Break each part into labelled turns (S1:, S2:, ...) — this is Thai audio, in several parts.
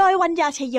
S1: โดยวัญญาชยโย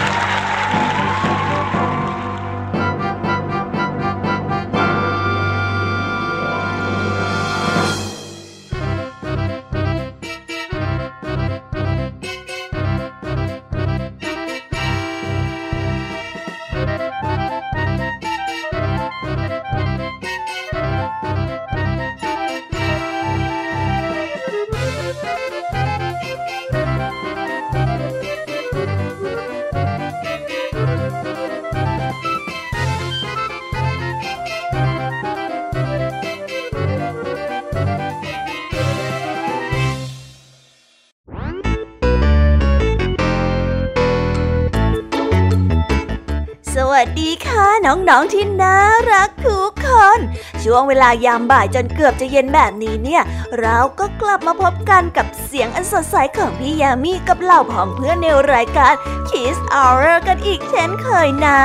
S1: น้องๆที่น่ารักทุกคน ช่วงเวลายามบ่ายจนเกือบจะเย็นแบบนี้เนี่ย เราก็กลับมาพบกันกับเสียงอันสดใสของพี่ยามีกับเหล่าผองเพื่อนในรายการ Kiss Hour กันอีกเช่นเคยนะ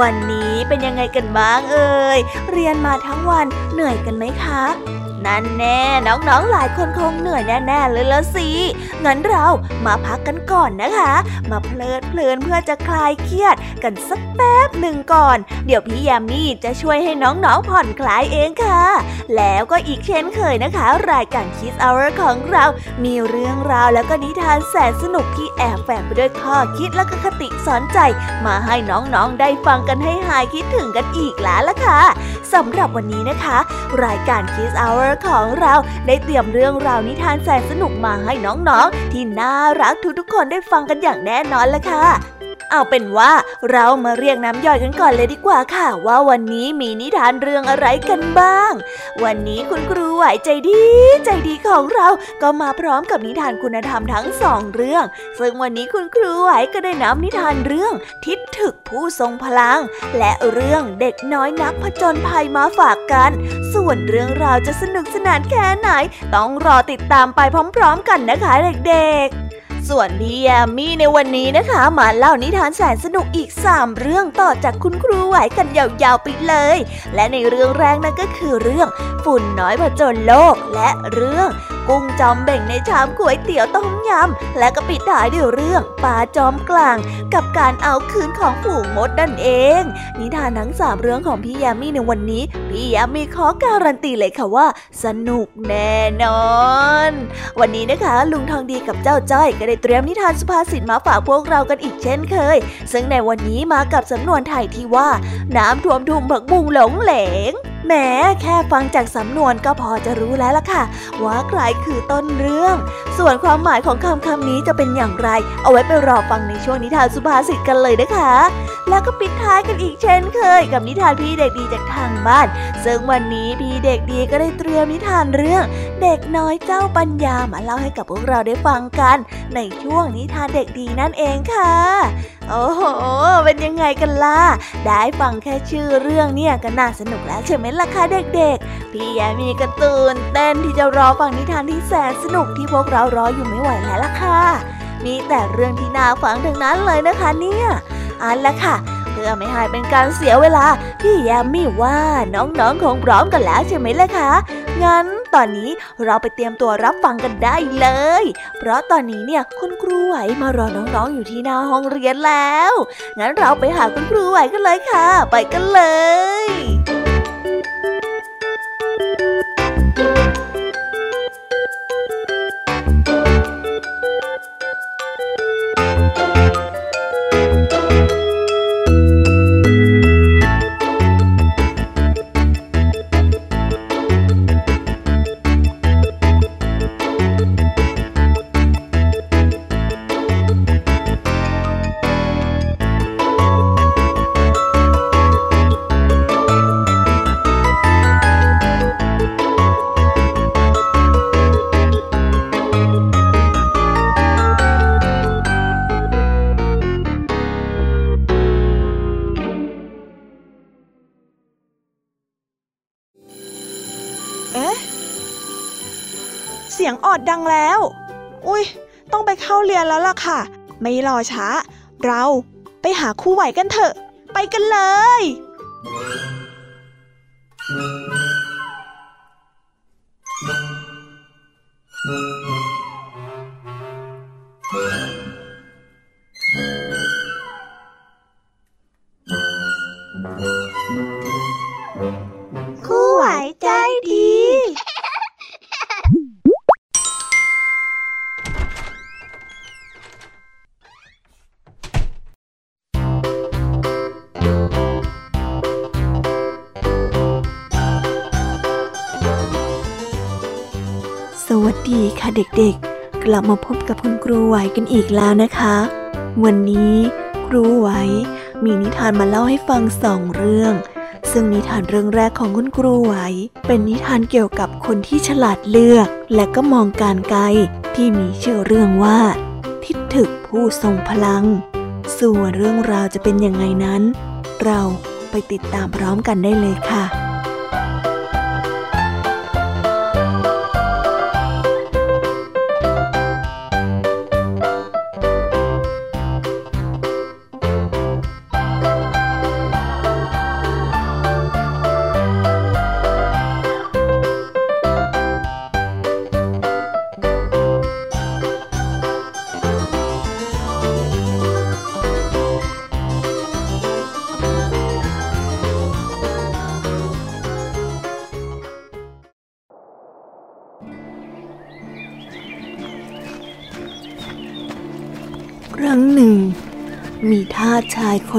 S1: วันนี้เป็นยังไงกันบ้างเอ่ยเรียนมาทั้งวันเหนื่อยกันไหมคะ นั่นแน่ น้องๆหลายคนคงเหนื่อยแน่ๆเลยละสิงั้นเรามาพักกันก่อนนะคะ มาเพลิดเพลินเพื่อจะคลายเครียดกันสักแป๊บหนึ่งก่อน เดี๋ยวพี่ยามีจะช่วยให้น้องๆผ่อนคลายเองค่ะ แล้วก็อีกเช่นเคยนะคะ รายการคิสเอาร์ของเรา มีเรื่องราวแล้วก็นิทานแสนสนุกที่แอบแฝงไปด้วยข้อคิดและก็คติสอนใจ มาให้น้องๆได้ฟังกันให้หายคิดถึงกันอีกแล้วล่ะค่ะสำหรับวันนี้นะคะ รายการคิสเอาร์ของเราได้เตรียมเรื่องราวนิทานแสนสนุกมาให้น้องๆ ที่น่ารักทุกๆคนได้ฟังกันอย่างแน่นอนละค่ะเอาเป็นว่าเรามาเรียงน้ำย่อยกันก่อนเลยดีกว่าค่ะ ว่าวันนี้มีนิทานเรื่องอะไรกันบ้าง วันนี้คุณครู ไหวใจดีใจดีของเราก็มาพร้อมกับนิทานคุณธรรมทั้งสองเรื่อง ซึ่งวันนี้คุณครูไหวก็ได้นำนิทานเรื่องทิศถึกผู้ทรงพลัง และเรื่องเด็กน้อยนักผจญภัยมาฝากกัน ส่วนเรื่องราวจะสนุกสนานแค่ไหน ต้องรอติดตามไปพร้อม ๆ กันนะคะเด็กๆ ส่วนพี่ยามีในวันนี้นะคะ มาเล่านิทานแสนสนุกอีก 3 เรื่องต่อจากคุณครูไหวกันยาวๆไปเลย และในเรื่องแรกนั่นก็คือเรื่อง ฝุ่นน้อยผจญโลกและเรื่อง กุ้งจอมเบ่งในชามก๋วยเตี๋ยวต้มยำและก็ปิดท้ายด้วยเรื่องปลาจอมกลาง กับการเอาคืนของฝูงมดนั่นเอง นิทานทั้งสามเรื่องของพี่ยามีในวันนี้ พี่ยามีขอการันตีเลยค่ะว่า สนุกแน่นอน วันนี้นะคะ ลุงทองดีกับเจ้าจ้อยก็ได้เตรียมนิทานสุภาษิตมาฝากพวกเรากันอีกเช่นเคย ซึ่งในวันนี้มากับสำนวนไทยที่ว่า น้ำท่วมทุ่งผักบุงหลงเหลงแม้แค่ฟังจากสำนวนก็พอจะรู้แล้วล่ะค่ะ ว่าใครคือต้นเรื่อง ส่วนความหมายของคำคำนี้จะเป็นอย่างไร เอาไว้ไปรอฟังในช่วงนิทานสุภาษิตกันเลยนะคะ แล้วก็ปิดท้ายกันอีกเช่นเคย กับนิทานพี่เด็กดีจากทางบ้าน ซึ่งวันนี้พี่เด็กดีก็ได้เตรียมนิทานเรื่อง เด็กน้อยเจ้าปัญญามาเล่าให้กับพวกเราได้ฟังกัน ในช่วงนิทานเด็กดีนั่นเองค่ะ โอ้โห เป็นยังไงกันล่ะ ได้ฟังแค่ชื่อเรื่องเนี่ยก็น่าสนุกแล้วใช่ไหม
S2: ล่ะคะเด็กๆ พี่แยมีกระตูนเต้นที่จะรอฟังนิทานที่แสนสนุกที่พวกเรารออยู่ไม่ไหวแล้วล่ะค่ะ มีแต่เรื่องที่น่าฟังทั้งนั้นเลยนะคะเนี่ยอันละค่ะ เพื่อไม่ให้เป็นการเสียเวลา พี่แยมมี่ว่าน้องๆคงพร้อมกันแล้วใช่ไหมล่ะคะงั้นตอนนี้เราไปเตรียมตัวรับฟังกันได้เลย เพราะตอนนี้เนี่ยคุณครูไหวมารอน้องๆอยู่ที่หน้าห้องเรียนแล้ว งั้นเราไปหาคุณครูไหวกันเลยค่ะ ไปกันเลย
S3: สีย แล้วล่ะค่ะ ไม่รอช้า เราไปหาคู่ไหวกันเถอะ ไปกันเลย
S2: ค่ะ
S1: เด็กๆ กลับมาพบกับคุณครูไหวกันอีกแล้วนะคะ วันนี้ครูไหวมีนิทานมาเล่าให้ฟังสองเรื่อง ซึ่งนิทานเรื่องแรกของคุณครูไหว เป็นนิทานเกี่ยวกับคนที่ฉลาดเลือก และก็มองการไกลที่มีชื่อเรื่องว่า ทิดถึกผู้ทรงพลัง ส่วนเรื่องราวจะเป็นยังไงนั้น เราไปติดตามพร้อมกันได้เลยค่ะ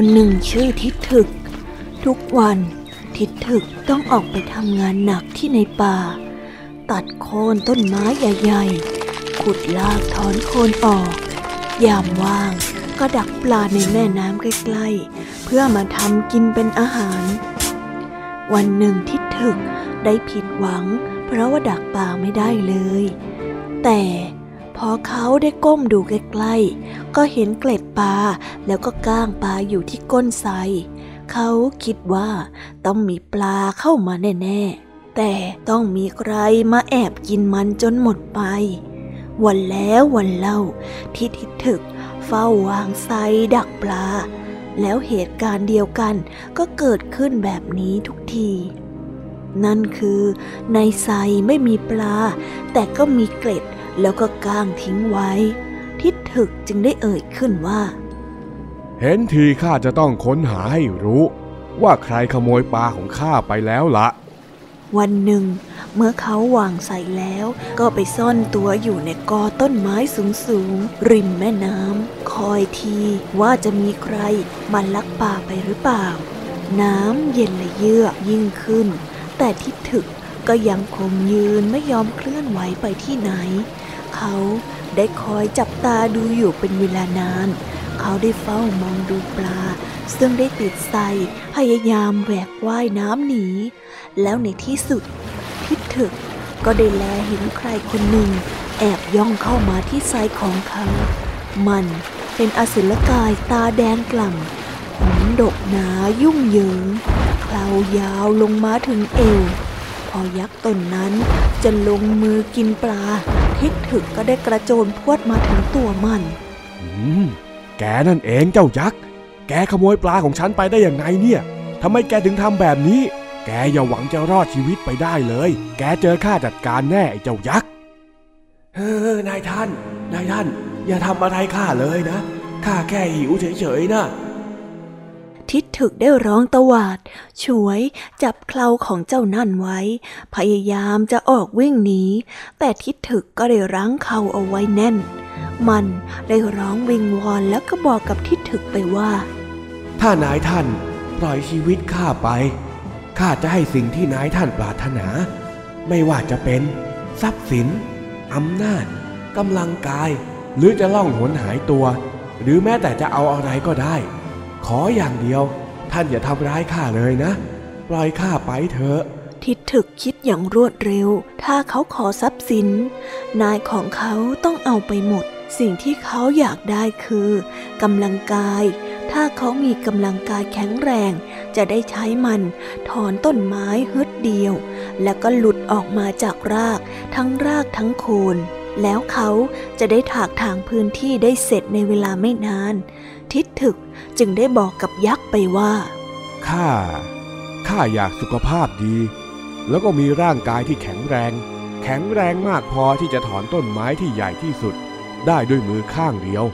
S1: คนหนึ่งชื่อทิดถึก ทุกวันทิดถึกต้องออกไปทำงานหนักที่ในป่า ตัดโคนต้นไม้ใหญ่ๆ ขุดลากถอนโคนออก ยามว่างก็ดักปลาในแม่น้ำใกล้ๆ เพื่อมาทำกินเป็นอาหาร วันหนึ่งทิดถึกได้ผิดหวัง เพราะว่าดักปลาไม่ได้เลย แต่ พอเขาได้ก้มดูใกล้ๆ ก็เห็นเกล็ดปลาแล้วก็ก้างปลาอยู่ที่ก้นไทรเขาคิดว่าต้องมีปลาเข้ามาแน่ๆ แต่ต้องมีใครมาแอบกินมันจนหมดไป วันแล้ววันเล่าที่ทิดถึกเฝ้าวางไซดักปลา แล้วเหตุการณ์เดียวกันก็เกิดขึ้นแบบนี้ทุกทีนั่นคือในไซไม่มีปลา แต่ก็มีเกล็ด แล้วก็ก้างทิ้งไว้ ทิดถึกจึงได้เอ่ยขึ้นว่า
S4: เห็นทีข้าจะต้องค้นหาให้รู้ ว่าใครขโมยปลาของข้าไปแล้วละ
S1: วันหนึ่ง เมื่อเขาวางใส่แล้วก็ไปซ่อนตัวอยู่ในกอต้นไม้สูงๆ ริมแม่น้ำคอยทีว่าจะมีใครมาลักปลาไปหรือเปล่า น้ำเย็นและเยือกยิ่งขึ้น แต่ทิดถึกก็ยังคงยืนไม่ยอมเคลื่อนไหวไปที่ไหน เขาได้คอยจับตาดูอยู่เป็นเวลานาน เขาได้เฝ้ามองดูปลา ซึ่งได้ติดใส่พยายามแหวกว่ายน้ำหนี แล้วในที่สุดทิถึกก็ได้แลเห็นใครคนหนึ่ง แอบย่องเข้ามาที่ไซของเขา มันเป็นอสุรกายตาแดงกล่ำผมดกหนายุ่งเหยิงคเคลายาวลงมาถึงเอว พอยักษ์ตนนั้นจะลงมือกินปลา ทิดถึกก็ได้กระโจนพวดมาถึงตัวมัน
S4: อืมแกนั่นเองเจ้ายักษ์ แกขโมยปลาของฉันไปได้อย่างไงเนี่ยทำไมแกถึงทำแบบนี้ แกอย่าหวังจะรอดชีวิตไปได้เลย แกเจอข้าจัดการแน่ไอ้เจ้ายักษ์เฮ้นายท่าน นายท่าน อย่าทำอะไรข้าเลยนะ ข้าแค่หิวเฉยๆนะ
S1: ทิดถึกได้ร้องตวาด ช่วยจับเคราของเจ้านั่นไว้ พยายามจะออกวิ่งหนี แต่ทิดถึกก็ได้รั้งเขาเอาไว้แน่น มันได้ร้องวิงวอนแล้วก็บอกกับทิดถึกไปว่า
S4: ถ้านายท่านปล่อยชีวิตข้าไป ข้าจะให้สิ่งที่นายท่านปรารถนา ไม่ว่าจะเป็น ทรัพย์สินอำนาจกำลังกาย หรือจะล่องหนหายตัว หรือแม้แต่จะเอาอะไรก็ได้ ขออย่างเดียว ท่านอย่าทำร้ายข้าเลยนะ ปล่อยข้าไปเถอะ
S1: ทิดถึกคิดอย่างรวดเร็ว ถ้าเขาขอทรัพย์สิน นายของเขาต้องเอาไปหมด สิ่งที่เขาอยากได้คือกำลังกาย ถ้าเขามีกำลังกายแข็งแรง จะได้ใช้มัน ถอนต้นไม้ฮึดเดียว แล้วก็หลุดออกมาจากราก ทั้งรากทั้งโคนแล้วเขาจะได้ถากถางพื้นที่ได้เสร็จในเวลาไม่นาน ทิดถึก จึงได้บอกกับยักษ์ไปว่า
S4: ข้าข้าอยากสุขภาพดี แล้วก็มีร่างกายที่แข็งแรง แข็งแรงมากพอที่จะถอนต้นไม้ที่ใหญ่ที่สุด ได้ด้วยมือข้างเดียว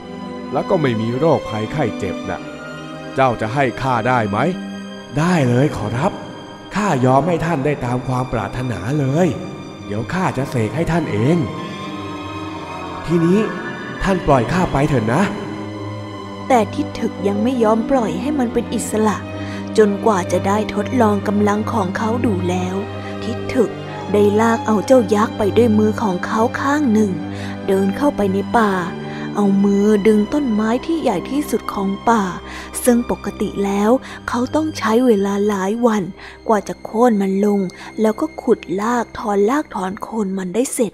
S4: แล้วก็ไม่มีโรคภัยไข้เจ็บนะเจ้าจะให้ข้าได้ไหม ได้เลยขอรับข้ายอมให้ท่านได้ตามความปรารถนาเลย เดี๋ยวข้าจะเสกให้ท่านเอง ทีนี้ท่านปล่อยข้าไปเถอะนะ
S1: แต่ทิดถึกยังไม่ยอมปล่อยให้มันเป็นอิสระ จนกว่าจะได้ทดลองกำลังของเขาดูแล้ว ทิดถึกได้ลากเอาเจ้ายักษ์ไปด้วยมือของเขาข้างหนึ่ง เดินเข้าไปในป่า เอามือดึงต้นไม้ที่ใหญ่ที่สุดของป่า ซึ่งปกติแล้วเขาต้องใช้เวลาหลายวัน กว่าจะโค่นมันลง แล้วก็ขุดลากถอนลากถอนโคนมันได้เสร็จ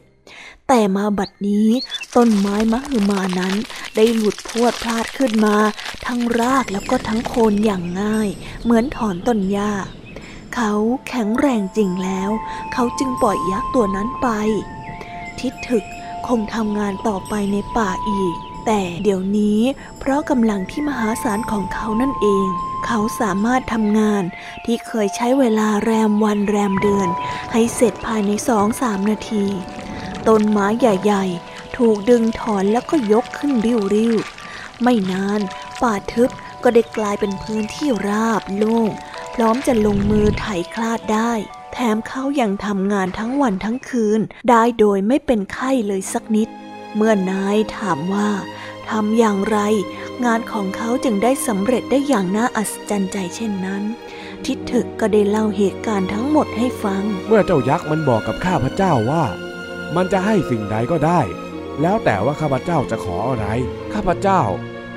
S1: แต่มาบัดนี้ ต้นไม้มหึมานั้น ได้หลุดพวดพลาดขึ้นมา ทั้งรากแล้วก็ทั้งโคนอย่างง่าย เหมือนถอนต้นหญ้า เขาแข็งแรงจริงแล้ว เขาจึงปล่อยยักษ์ตัวนั้นไป ทิดถึกคงทำงานต่อไปในป่าอีก แต่เดี๋ยวนี้ เพราะกำลังที่มหาศาลของเขานั่นเอง เขาสามารถทำงานที่เคยใช้เวลาแรมวันแรมเดือน ให้เสร็จภายในสองสามนาที ต้นไม้ใหญ่ๆ ถูกดึงถอนแล้วก็ยกขึ้นริ้วๆ ไม่นานป่าทึบก็ได้กลายเป็นพื้นที่ราบโล่งพร้อมจะลงมือไถคลาดได้ แถมเขายังทำงานทั้งวันทั้งคืน ได้โดยไม่เป็นไข้เลยสักนิด เมื่อนายถามว่าทำอย่างไร งานของเขาจึงได้สำเร็จได้อย่างน่าอัศจรรย์ใจเช่นนั้น ทิดถึกก็ได้เล่าเหตุการณ์ทั้งหมดให้ฟัง
S4: เมื่อเจ้ายักษ์มันบอกกับข้าพเจ้าว่า มันจะให้สิ่งใดก็ได้ แล้วแต่ว่าข้าพเจ้าจะขออะไร ข้าพเจ้า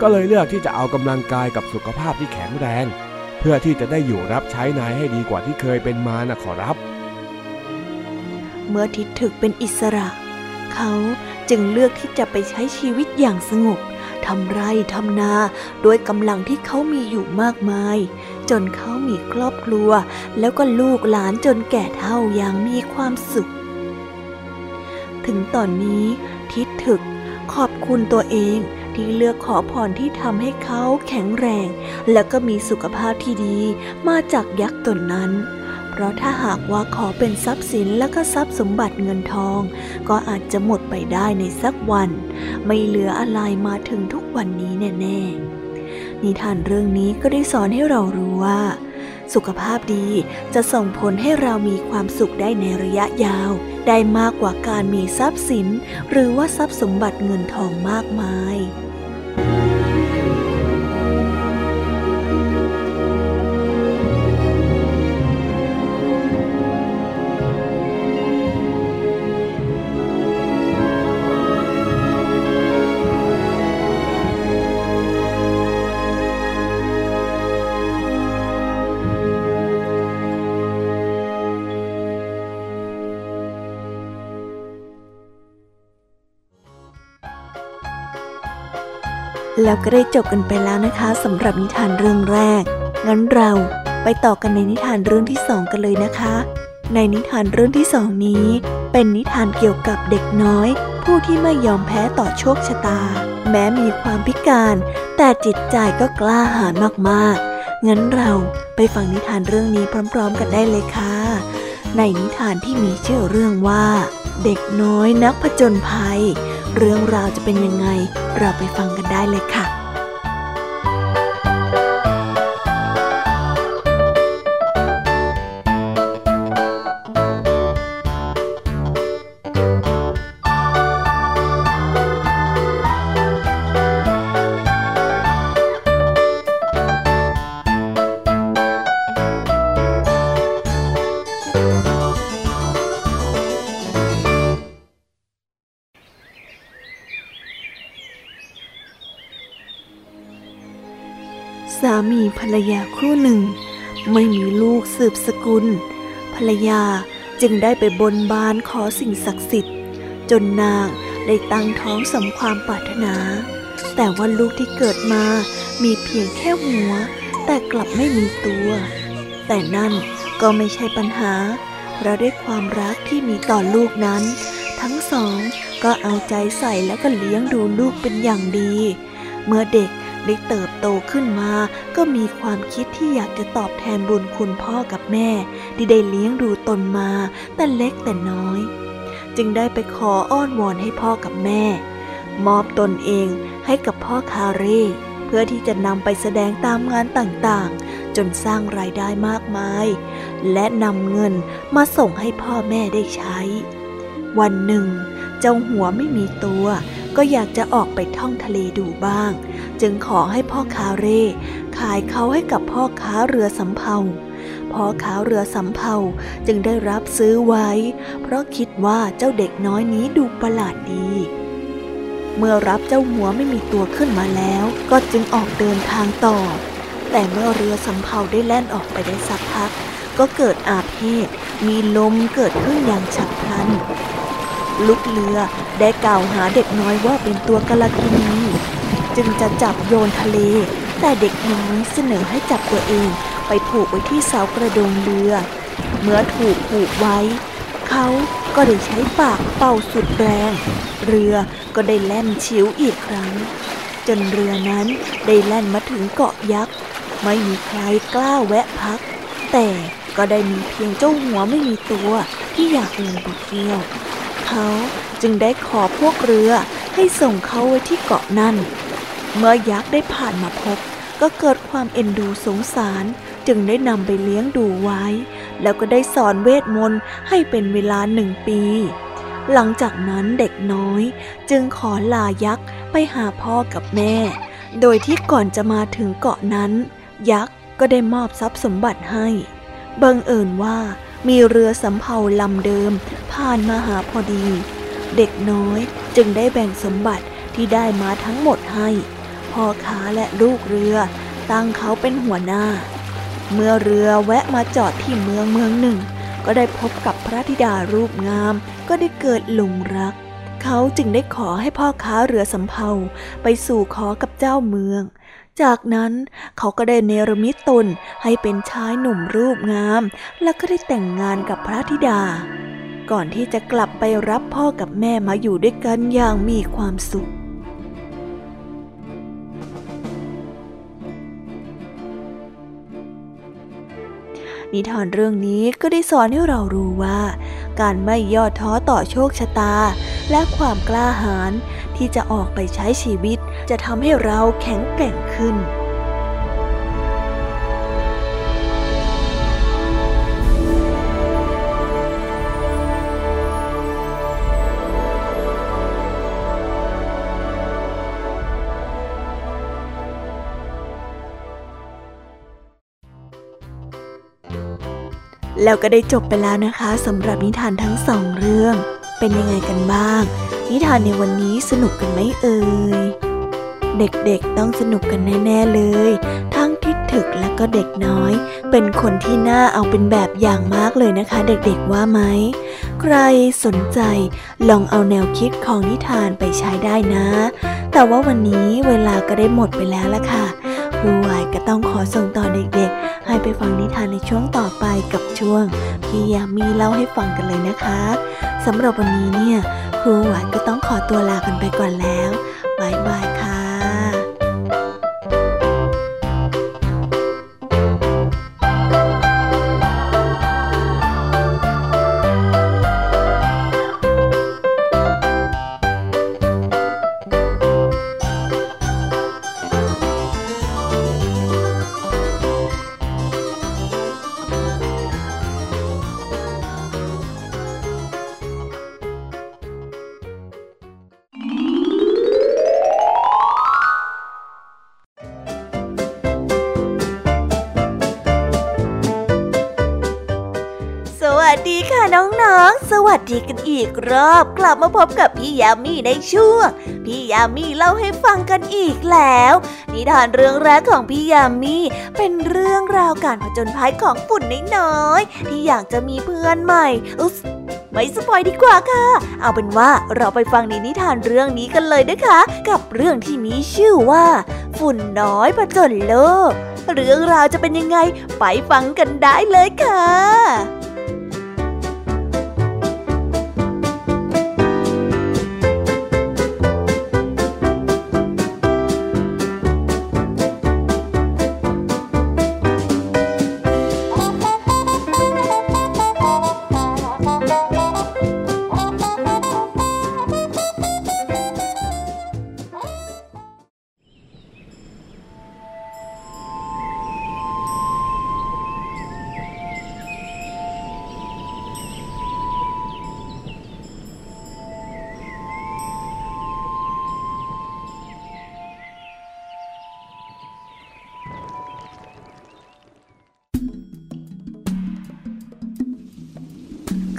S4: ก็เลยเลือกที่จะเอากำลังกายกับสุขภาพที่แข็งแรง เพื่อที่จะได้อยู่รับใช้นายให้ดีกว่าที่เคยเป็นมานะขอรับ
S1: เมื่อทิดถึกเป็นอิสระ เขาจึงเลือกที่จะไปใช้ชีวิตอย่างสงบทำไร่ทำนาโดยกำลังที่เขามีอยู่มากมาย จนเขามีครอบครัว แล้วก็ลูกหลานจนแก่เฒ่าอย่างมีความสุข ถึงตอนนี้ทิดถึกขอบคุณตัวเองที่เลือกขอพรที่ทำให้เขาแข็งแรง และก็มีสุขภาพที่ดีมาจากยักษ์ตนนั้น เพราะถ้าหากว่าขอเป็นทรัพย์สินและก็ทรัพย์สมบัติเงินทอง ก็อาจจะหมดไปได้ในสักวัน ไม่เหลืออะไรมาถึงทุกวันนี้แน่ๆ นิทานเรื่องนี้ก็ได้สอนให้เรารู้ว่า สุขภาพดีจะส่งผลให้เรามีความสุขได้ในระยะยาว ได้มากกว่าการมีทรัพย์สิน หรือว่าทรัพย์สมบัติเงินทองมากมาย แล้วก็ได้จบกันไปแล้วนะคะสำหรับนิทานเรื่องแรก งั้นเราไปต่อกันในนิทานเรื่องที่สองกันเลยนะคะ ในนิทานเรื่องที่สองนี้ เป็นนิทานเกี่ยวกับเด็กน้อย ผู้ที่ไม่ยอมแพ้ต่อโชคชะตา แม้มีความพิการ แต่จิตใจก็กล้าหาญมากๆ งั้นเราไปฟังนิทานเรื่องนี้พร้อม ๆ กันได้เลยค่ะ ในนิทานที่มีชื่อเรื่องว่า เด็กน้อยนักผจญภัย เรื่องราวจะเป็นยังไง เราไปฟังกันได้เลยค่ะ รรยาคู่หนึ่ง ไม่มีลูกสืบสกุล ภรรยาจึงได้ไปบนบานขอสิ่งศักดิ์สิทธิ์ จนนางได้ตั้งท้องสมความปรารถนา แต่ว่าลูกที่เกิดมามีเพียงแค่หัว แต่กลับไม่มีตัว แต่นั่นก็ไม่ใช่ปัญหา เพราะด้วยความรักที่มีต่อลูกนั้น ทั้งสองก็เอาใจใส่แล้วก็เลี้ยงดูลูกเป็นอย่างดี เมื่อเด็ก ได้เติบโตขึ้นมา ก็มีความคิดที่อยากจะตอบแทนบุญคุณพ่อกับแม่ ที่ได้เลี้ยงดูตนมา แต่เล็กแต่น้อย จึงได้ไปขออ้อนวอนให้พ่อกับแม่ มอบตนเองให้กับพ่อคาเร่เพื่อที่จะนำไปแสดงตามงานต่างๆ จนสร้างรายได้มากมาย และนำเงินมาส่งให้พ่อแม่ได้ใช้ วันหนึ่ง เจ้าหัวไม่มีตัว ก็อยากจะออกไปท่องทะเลดูบ้าง จึงขอให้พ่อค้าเร่ขายเขาให้กับพ่อค้าเรือสำเภาพ่อค้าเรือสำเภาจึงได้รับซื้อไว้ เพราะคิดว่าเจ้าเด็กน้อยนี้ดูประหลาดดี เมื่อรับเจ้าหัวไม่มีตัวขึ้นมาแล้ว ก็จึงออกเดินทางต่อ แต่เมื่อเรือสำเภาได้แล่นออกไปได้สักพัก ก็เกิดอาเพศมีลมเกิดขึ้นอย่างฉับพลัน ลูกเรือได้กล่าวหาเด็กน้อยว่าเป็นตัวกะลากินีจึงจะจับโยนทะเล แต่เด็กน้อยเสนอให้จับตัวเองไปผูกไว้ที่เสากระโดงเรือ เมื่อถูกผูกไว้ เขาก็ได้ใช้ปากเป่าสุดแรง เรือก็ได้แล่นชิวอีกครั้ง จนเรือนั้นได้แล่นมาถึงเกาะยักษ์ไม่มีใครกล้าแวะพัก แต่ก็ได้มีเพียงเจ้าหัวไม่มีตัวที่อยากลงไปเที่ยว เขาจึงได้ขอพวกเรือให้ส่งเขาไว้ที่เกาะนั่น เมื่อยักษ์ได้ผ่านมาพบ ก็เกิดความเอ็นดูสงสารจึงได้นำไปเลี้ยงดูไว้ แล้วก็ได้สอนเวทมนต์ให้เป็นเวลาหนึ่งปี หลังจากนั้นเด็กน้อยจึงขอลายักษ์ไปหาพ่อกับแม่ โดยที่ก่อนจะมาถึงเกาะนั้น ยักษ์ก็ได้มอบทรัพย์สมบัติให้ บังเอิญว่า มีเรือสำเภาลำเดิม ผ่านมาหาพอดี เด็กน้อยจึงได้แบ่งสมบัติที่ได้มาทั้งหมดให้พ่อค้าและลูกเรือ ตั้งเขาเป็นหัวหน้า เมื่อเรือแวะมาจอดที่เมืองเมืองหนึ่ง ก็ได้พบกับพระธิดารูปงาม ก็ได้เกิดหลงรัก เขาจึงได้ขอให้พ่อค้าเรือสำเภาไปสู่ขอกับเจ้าเมือง จากนั้นเขาก็ได้เนรมิตตนให้เป็นชายหนุ่มรูปงาม แล้วก็ได้แต่งงานกับพระธิดา ก่อนที่จะกลับไปรับพ่อกับแม่มาอยู่ด้วยกันอย่างมีความสุขนิทานเรื่องนี้ก็ได้สอนให้เรารู้ว่า การไม่ย่อท้อต่อโชคชะตา และความกล้าหาญ ที่จะออกไปใช้ชีวิตจะทำให้เราแข็งแกร่งขึ้น แล้วก็ได้จบไปแล้วนะคะสำหรับนิทานทั้งสองเรื่อง เป็นยังไงกันบ้าง นิทานในวันนี้สนุกกันไหมเอ่ย เด็กๆต้องสนุกกันแน่ๆเลย ทั้งทิดถึกและก็เด็กน้อย เป็นคนที่น่าเอาเป็นแบบอย่างมากเลยนะคะ เด็กๆว่าไหม ใครสนใจลองเอาแนวคิดของนิทานไปใช้ได้นะ แต่ว่าวันนี้เวลาก็ได้หมดไปแล้วละค่ะ
S5: รูไหวก็ต้องขอส่งต่อเด็กๆ ให้ไปฟังนิทานในช่วงต่อไปกับช่วง พี่ยามีเล่าให้ฟังกันเลยนะคะสำหรับวันนี้เนี่ย ครูหวานก็ต้องขอตัวลากันไปก่อนแล้วบายบาย สดีค่ะ
S1: น้องๆ สวัสดีกันอีกรอบ กลับมาพบกับพี่ยามีในช่วง พี่ยามีเล่าให้ฟังกันอีกแล้ว นิทานเรื่องแรกของพี่ยามีเป็นเรื่องราวการผจญภัยของฝุ่นน้อยๆที่อยากจะมีเพื่อนใหม่อุ๊สไม่สปอยดีกว่าค่ะ เอาเป็นว่าเราไปฟังในนิทานเรื่องนี้กันเลยนะคะ กับเรื่องที่มีชื่อว่า ฝุ่นน้อยผจญโลก เรื่องราวจะเป็นยังไงไปฟังกันได้เลยค่ะ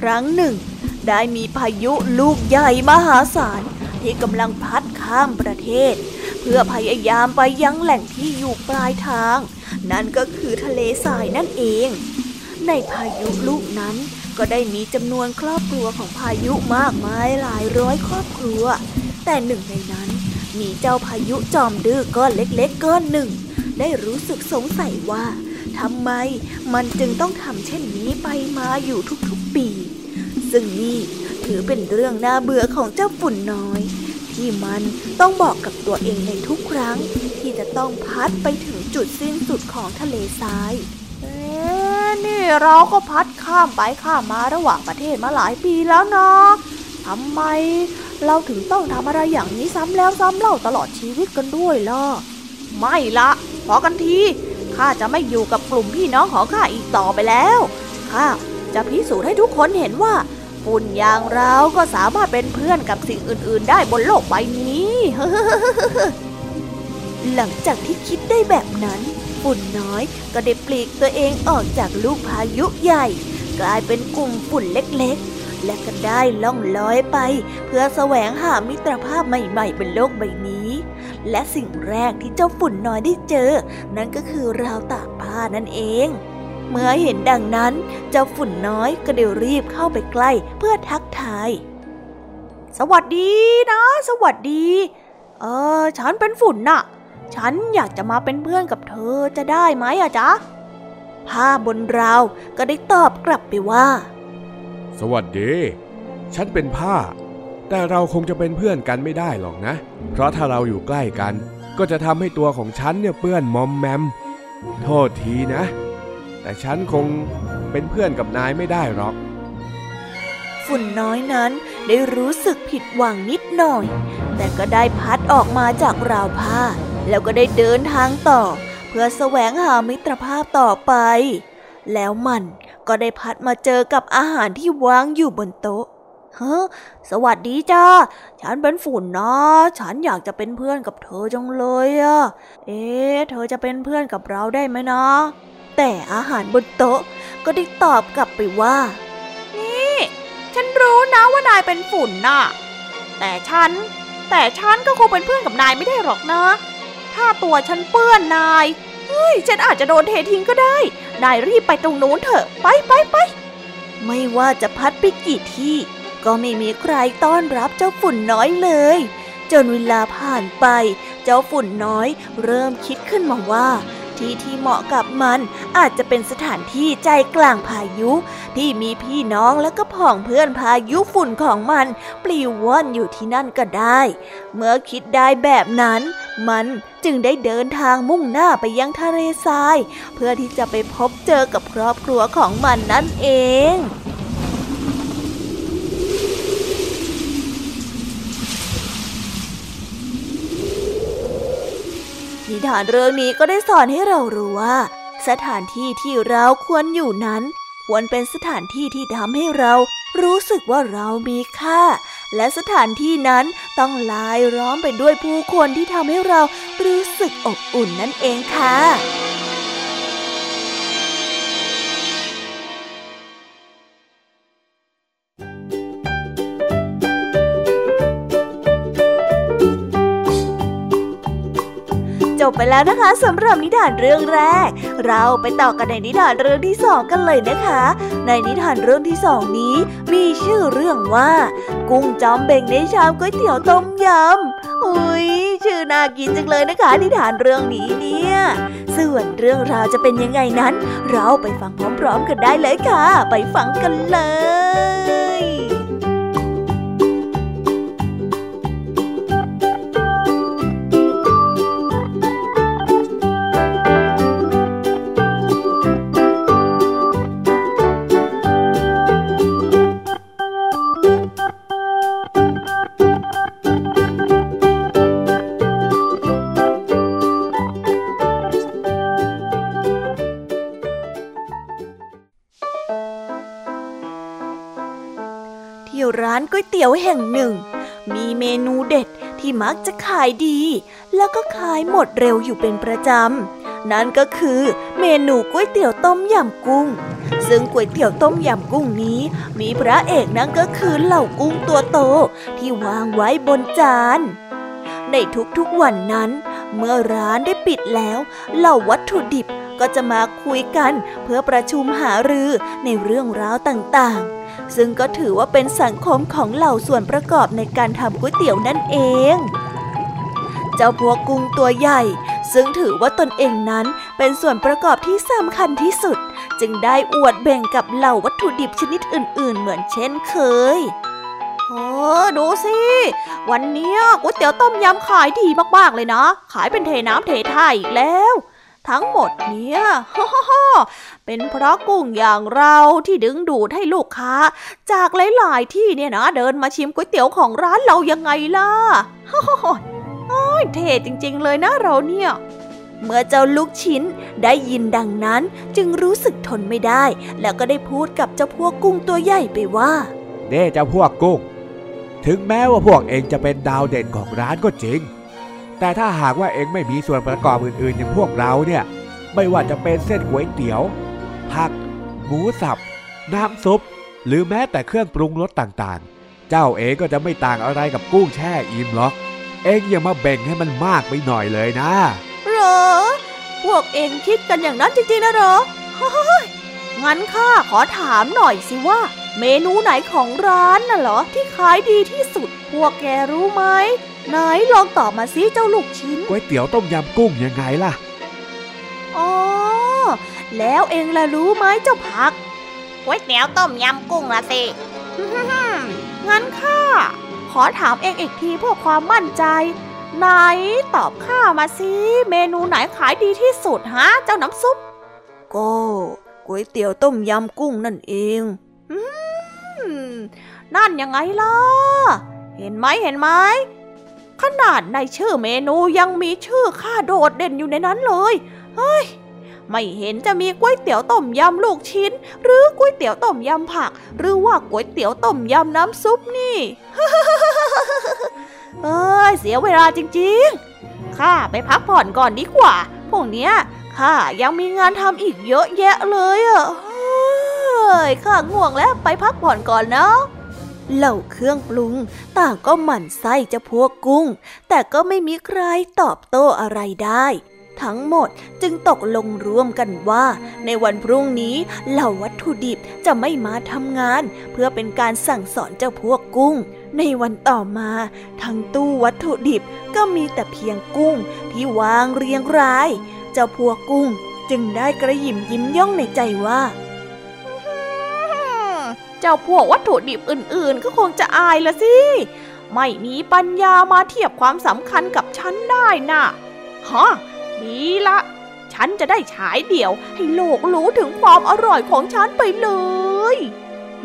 S1: รั้งหนึ่ง ได้มีพายุลูกใหญ่มหาศาลที่กำลังพัดข้ามประเทศ เพื่อพยายามไปยังแหล่งที่อยู่ปลายทาง นั่นก็คือทะเลทรายนั่นเอง ในพายุลูกนั้นก็ได้มีจำนวนครอบครัวของพายุมากมายหลายร้อยครอบครัว แต่หนึ่งในนั้น มีเจ้าพายุจอมดื้อก้อนเล็กๆก้อนหนึ่ง ได้รู้สึกสงสัยว่าทำไมมันจึงต้องทำเช่นนี้ไปมาอยู่ทุกๆปี ซึ่งนี่ถือเป็นเรื่องน่าเบื่อของเจ้าฝุ่นน้อย ที่มันต้องบอกกับตัวเองในทุกครั้ง ที่จะต้องพัดไปถึงจุดสิ้นสุดของทะเลทราย
S3: เอ๊นี่เราก็พัดข้ามไปข้ามมาระหว่างประเทศมาหลายปีแล้วเนาะทำไมเราถึงต้องทำอะไรอย่างนี้ซ้ำแล้วซ้ำเล่าตลอดชีวิตกันด้วยล่ะ ไม่ละพอกันทีข้าจะไม่อยู่กับกลุ่มพี่น้องของข้าอีกต่อไปแล้วข้าจะพิสูจน์ให้ทุกคนเห็นว่า ฝุ่นอย่างเราก็สามารถเป็นเพื่อนกับสิ่งอื่น ๆ ได้บนโลกใบนี้
S1: หลังจากที่คิดได้แบบนั้น ฝุ่นน้อยก็ได้ปลีกตัวเองออกจากลูกพายุใหญ่ กลายเป็นกลุ่มฝุ่นเล็ก ๆ และก็ได้ล่องลอยไป เพื่อแสวงหามิตรภาพใหม่ๆ บนโลกใบนี้ และสิ่งแรกที่เจ้าฝุ่นน้อยได้เจอ นั่นก็คือราวตากผ้านั่นเอง เมื่อเห็นดังนั้น เจ้าฝุ่นน้อยก็เดี๋ยวรีบเข้าไปใกล้เพื่อทักทาย
S3: สวัสดีนะ สวัสดี เออฉันเป็นฝุ่นน่ะ ฉันอยากจะมาเป็นเพื่อนกับเธอจะได้ไหมอะจ๊ะ
S1: ผ้าบนราวก็ได้ตอบกลับไปว่า
S4: สวัสดี ฉันเป็นผ้า แต่เราคงจะเป็นเพื่อนกันไม่ได้หรอกนะ เพราะถ้าเราอยู่ใกล้กัน ก็จะทำให้ตัวของฉันเนี่ยเปื้อนมอมแมม โทษทีนะ แต่ฉันคงเป็นเพื่อนกับนายไม่ได้หรอก
S1: ฝุ่นน้อยนั้นได้รู้สึกผิดหวังนิดหน่อย แต่ก็ได้พัดออกมาจากราวผ้า แล้วก็ได้เดินทางต่อ เพื่อแสวงหามิตรภาพต่อไป แล้วมันก็ได้พัดมาเจอกับอาหารที่วางอยู่บนโต๊ะ
S3: เฮ้สวัสดีจ้า ฉันเป็นฝุ่นนะ ฉันอยากจะเป็นเพื่อนกับเธอจังเลยอะเอ๊ะ เธอจะเป็นเพื่อนกับเราได้ไหมนะ
S1: แต่อาหารบนโต๊ะก็ได้ตอบกลับไปว่า
S3: นี่ ฉันรู้นะว่านายเป็นฝุ่นน่ะ แต่ฉัน แต่ฉันก็คงเป็นเพื่อนกับนายไม่ได้หรอกนะ ถ้าตัวฉันเปื้อนนาย เฮ้ย ฉันอาจจะโดนเททิ้งก็ได้ นายรีบไปตรงนู้นเถอะ ไปไปไป
S1: ไม่ว่าจะพัดไปกี่ที่ ก็ไม่มีใครต้อนรับเจ้าฝุ่นน้อยเลย จนเวลาผ่านไป เจ้าฝุ่นน้อย เริ่มคิดขึ้นมาว่า ที่ที่เหมาะกับมันอาจจะเป็นสถานที่ใจกลางพายุ ที่มีพี่น้องและก็พ่องเพื่อนพายุฝุ่นของมันปลิวว่อนอยู่ที่นั่นก็ได้ เมื่อคิดได้แบบนั้น มันจึงได้เดินทางมุ่งหน้าไปยังทะเลทราย เพื่อที่จะไปพบเจอกับครอบครัวของมันนั่นเอง นิทานเรื่องนี้ก็ได้สอนให้เรารู้ว่า สถานที่ที่เราควรอยู่นั้น ควรเป็นสถานที่ที่ทำให้เรารู้สึกว่าเรามีค่า และสถานที่นั้นต้องลายล้อมไปด้วยผู้คนที่ทำให้เรารู้สึกอบอุ่นนั่นเองค่ะ บไปแล้วนะคะสำหรับนิทานเรื่องแรก เราไปต่อกันในนิทานเรื่องที่สองกันเลยนะคะ ในนิทานเรื่องที่สองนี้ มีชื่อเรื่องว่า กุ้งจอมเบ่งในชามก๋วยเตี๋ยวต้มยำอุ้ยชื่อน่ากินจังเลยนะคะ นิทานเรื่องนี้เนี่ย ส่วนเรื่องราวจะเป็นยังไงนั้น เราไปฟังพร้อมๆกันได้เลยค่ะ ไปฟังกันเลย ตี๋ยวแห่งหนึ่ง มีเมนูเด็ดที่มักจะขายดี แล้วก็ขายหมดเร็วอยู่เป็นประจำ นั่นก็คือเมนูก๋วยเตี๋ยวต้มยำกุ้ง ซึ่งก๋วยเตี๋ยวต้มยำกุ้งนี้ มีพระเอกนั่นก็คือเหล่ากุ้งตัวโตที่วางไว้บนจาน ในทุกๆวันนั้น เมื่อร้านได้ปิดแล้ว เหล่าวัตถุดิบก็จะมาคุยกันเพื่อประชุมหารือในเรื่องราวต่างๆ ซึ่งก็ถือว่าเป็นสังคมของเหล่าส่วนประกอบในการทำก๋วยเตี๋ยวนั่นเอง เจ้าพวกกุ้งตัวใหญ่ ซึ่งถือว่าตนเองนั้นเป็นส่วนประกอบที่สำคัญที่สุด จึงได้อวดแบ่งกับเหล่าวัตถุดิบชนิดอื่น ๆ เหมือนเช่นเคย
S3: โอ้ดูสิ วันนี้ก๋วยเตี๋ยวต้มยำขายดีมากๆเลยนะ ขายเป็นเทน้ำเทท่าอีกแล้ว ทั้งหมดเนี่ยฮ่าเป็นเพราะกุ้งอย่างเราที่ดึงดูดให้ลูกค้า จากหลาย ๆ ที่เนี่ยนะเดินมาชิมก๋วยเตี๋ยวของร้านเรายังไงล่ะฮ่าฮ่าเท่จริง ๆ เลยนะเราเนี่ย
S1: เมื่อเจ้าลูกชิ้นได้ยินดังนั้นจึงรู้สึกทนไม่ได้ แล้วก็ได้พูดกับเจ้าพวกกุ้งตัวใหญ่ไปว่า
S4: เด้เจ้าพวกกุ้ง ถึงแม้ว่าพวกเองจะเป็นดาวเด่นของร้านก็จริง แต่ถ้าหากว่าเองไม่มีส่วนประกอบอื่นๆ อย่างพวกเราเนี่ย ไม่ว่าจะเป็นเส้นก๋วยเตี๋ยว ผัก หมูสับ น้ำซุป หรือแม้แต่เครื่องปรุงรสต่างๆ เจ้าเองก็จะไม่ต่างอะไรกับกุ้งแช่อิ่มหรอก เองอย่ามาเบ่งให้มันมากไปหน่อยเลยนะ
S3: เหรอ พวกเองคิดกันอย่างนั้นจริงๆนะหรองั้นข้าขอถามหน่อยสิว่า เมนูไหนของร้านน่ะเหรอที่ขายดีที่สุด พวกแกรู้ไหม ไหนลองตอบมาสิเจ้าลูกชิ้น
S4: ก๋วยเตี๋ยวต้มยำกุ้งยังไงล่ะ
S3: อ๋อแล้วเองล่ะรู้ไหมเจ้าผัก
S6: ก๋วยเตี๋ยวต้มยำกุ้งละสิ
S3: งั้นข้าขอถามเองอีกทีเพื่อความมั่นใจ ไหนตอบข้ามาสิเมนูไหนขายดีที่สุดฮะเจ้าน้ำซุป
S1: ก็ก๋วยเตี๋ยวต้มยำกุ้งนั่นเอง
S3: นั่นยังไงล่ะ เห็นไหมเห็นไหม ขนาดในชื่อเมนูยังมีชื่อข้าโดดเด่นอยู่ในนั้นเลย เฮ้ย ไม่เห็นจะมีก๋วยเตี๋ยวต้มยำลูกชิ้น หรือก๋วยเตี๋ยวต้มยำผัก หรือว่าก๋วยเตี๋ยวต้มยำน้ำซุปนี่เอ้ยเสียเวลาจริงๆ ข้าไปพักผ่อนก่อนดีกว่า พวกเนี้ยข้ายังมีงานทำอีกเยอะแยะเลยอะเฮ้ยข้าง่วงแล้วไปพักผ่อนก่อนเนาะ
S1: เหล่าเครื่องปรุง ต่างก็หมั่นไส้จะพวกกุ้ง แต่ก็ไม่มีใครตอบโต้อะไรได้ ทั้งหมดจึงตกลงร่วมกันว่า ในวันพรุ่งนี้เหล่าวัตถุดิบจะไม่มาทำงาน เพื่อเป็นการสั่งสอนเจ้าพวกกุ้ง ในวันต่อมา ทั้งตู้วัตถุดิบก็มีแต่เพียงกุ้งที่วางเรียงราย เจ้าพวกกุ้งจึงได้กระยิมยิ้มย่องในใจว่า
S3: จ้าพวกวัตถุดิบอื่นๆ ก็คงจะอายละสิ ไม่มีปัญญามาเทียบความสำคัญกับฉันได้น่ะฮะดีละ ฉันจะได้ฉายเดี่ยวให้โลกรู้ถึงความอร่อยของฉันไปเลย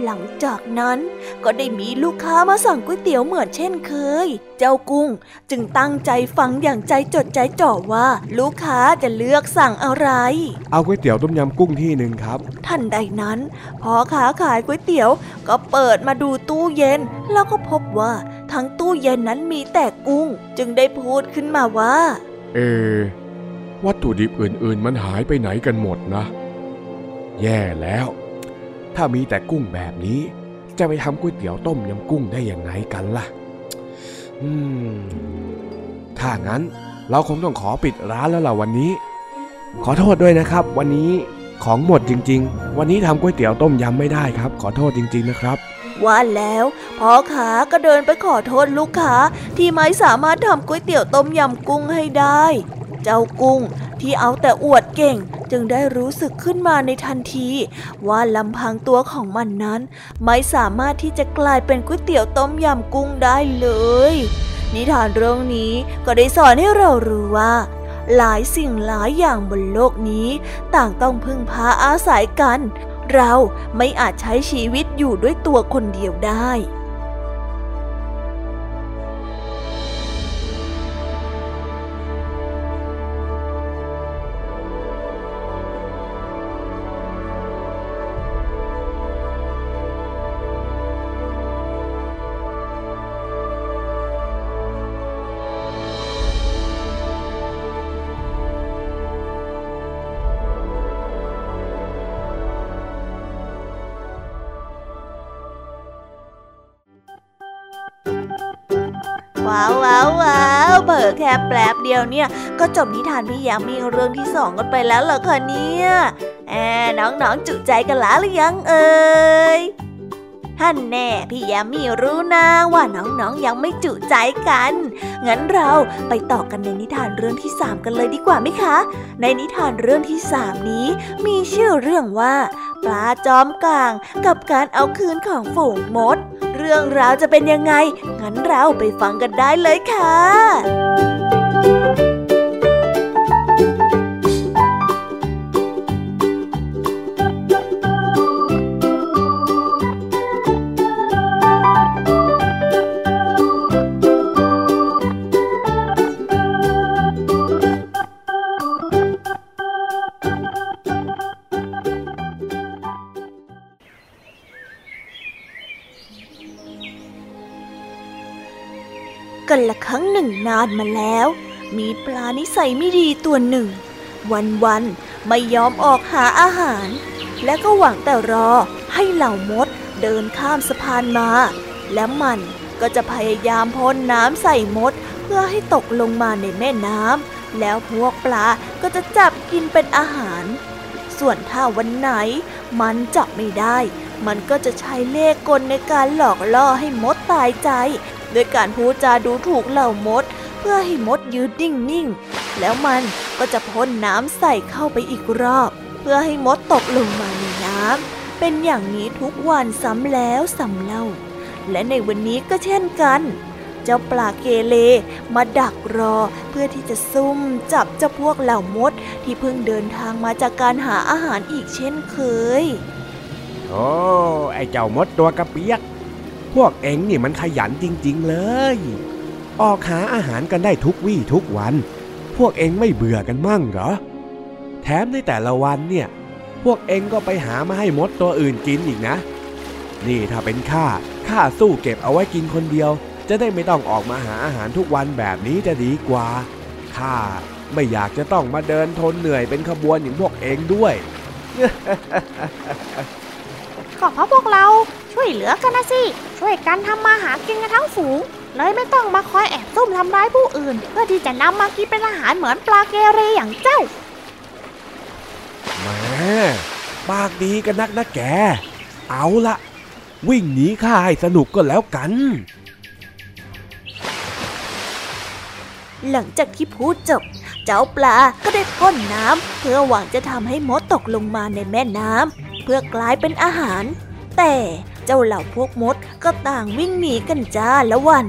S1: หลังจากนั้นก็ได้มีลูกค้ามาสั่งก๋วยเตี๋ยวเหมือนเช่นเคย เจ้ากุ้งจึงตั้งใจฟังอย่างใจจดใจจ่อว่า ลูกค้าจะเลือกสั่งอะไร
S4: เอาก๋วยเตี๋ยวต้มยำกุ้งที่หนึ่งครับ
S1: ทันใดนั้นพอค้าขายก๋วยเตี๋ยวก็เปิดมาดูตู้เย็น แล้วก็พบว่าทั้งตู้เย็นนั้นมีแต่กุ้ง จึงได้พูดขึ้นมาว่า
S4: เอ วัตถุดิบอื่นๆ มันหายไปไหนกันหมดนะ แย่แล้ว ถ้ามีแต่กุ้งแบบนี้ จะไปทำก๋วยเตี๋ยวต้มยำกุ้งได้ยังไงกันล่ะ อืม ถ้างั้นเราคงต้องขอปิดร้านแล้วล่ะวันนี้ ขอโทษด้วยนะครับ วันนี้ของหมดจริง ๆ วันนี้ทำก๋วยเตี๋ยวต้มยำไม่ได้ครับ ขอโทษจริง ๆ นะครับ
S1: ว่าแล้วพ่อค้าก็เดินไปขอโทษลูกค้าที่ไม่สามารถทำก๋วยเตี๋ยวต้มยำกุ้งให้ได้ เจ้ากุ้งที่เอาแต่อวดเก่ง จึงได้รู้สึกขึ้นมาในทันที ว่าลำพังตัวของมันนั้น ไม่สามารถที่จะกลายเป็นก๋วยเตี๋ยวต้มยำกุ้งได้เลย นิทานเรื่องนี้ก็ได้สอนให้เรารู้ว่าหลายสิ่งหลายอย่างบนโลกนี้ ต่างต้องพึ่งพาอาศัยกัน เราไม่อาจใช้ชีวิตอยู่ด้วยตัวคนเดียวได้ ค่แป๊บเดียวเนี่ย ก็จบนิทานพี่ยามีเรื่องที่สองกันไปแล้วเหรอคะเนี่ยแอน้องๆจุใจกันแล้วหรือยังเอ่ย ท่านแน่พี่ยามีรู้นะว่าน้องๆยังไม่จุใจกัน งั้นเราไปต่อกันในนิทานเรื่องที่สามกันเลยดีกว่าไหมคะ ในนิทานเรื่องที่สามนี้ มีชื่อเรื่องว่าปลาจอมกลางกับการเอาคืนของฝูงมด เรื่องราวจะเป็นยังไง งั้นเราไปฟังกันได้เลยค่ะานมาแล้ว มีปลานิสัยไม่ดีตัวหนึ่ง วันๆไม่ยอมออกหาอาหาร และก็หวังแต่รอให้เหล่ามดเดินข้ามสะพานมา และมันก็จะพยายามพ่นน้ำใส่มด เพื่อให้ตกลงมาในแม่น้ำแล้วพวกปลาก็จะจับกินเป็นอาหาร ส่วนถ้าวันไหน มันจับไม่ได้ มันก็จะใช้เล่ห์กลในการหลอกล่อให้มดตายใจ โดยการพูดจาดูถูกเหล่ามด เพื่อให้มดยืนนิ่งๆ แล้วมันก็จะพ่นน้ำใส่เข้าไปอีกรอบ เพื่อให้มดตกลงมาในน้ำเป็นอย่างนี้ทุกวันซ้ำแล้วซ้ำเล่า และในวันนี้ก็เช่นกัน เจ้าปลาเกเลมาดักรอเพื่อที่จะซุ่มจับเจ้าพวกเหล่ามดที่เพิ่งเดินทางมาจากการหาอาหารอีกเช่นเคย
S4: โอ้ไอเจ้ามดตัวกระเปียก พวกเอ็งนี่มันขยันจริง ๆ เลย ออกหาอาหารกันได้ทุกวี่ทุกวัน พวกเองไม่เบื่อกันมั่งเหรอ แถมในแต่ละวันเนี่ย พวกเองก็ไปหามาให้มดตัวอื่นกินอีกนะ นี่ถ้าเป็นข้า ข้าสู้เก็บเอาไว้กินคนเดียว จะได้ไม่ต้องออกมาหาอาหารทุกวันแบบนี้จะดีกว่า ข้าไม่อยากจะต้องมาเดินทนเหนื่อยเป็นขบวนอย่างพวกเองด้วย
S6: ก็เพราะพวกเราช่วยเหลือกันนะสิ ช่วยกันทำมาหากินกันทั้งฝูง เลยไม่ต้องมาคอยแอบซุ่มทำร้ายผู้อื่น เพื่อที่จะนำมากินเป็นอาหารเหมือนปลาเกเรอย่างเจ้า
S4: แม่ปากดีกันนักนะแก เอาละวิ่งหนีข้าให้สนุกก็แล้วกัน
S1: หลังจากที่พูดจบ เจ้าปลาก็ได้พ้นน้ำเพื่อหวังจะทำให้มดตกลงมาในแม่น้ำเพื่อกลายเป็นอาหาร แต่ จ้าเหล่าพวกมดก็ต่างวิ่งหนีกันจ้าละวัน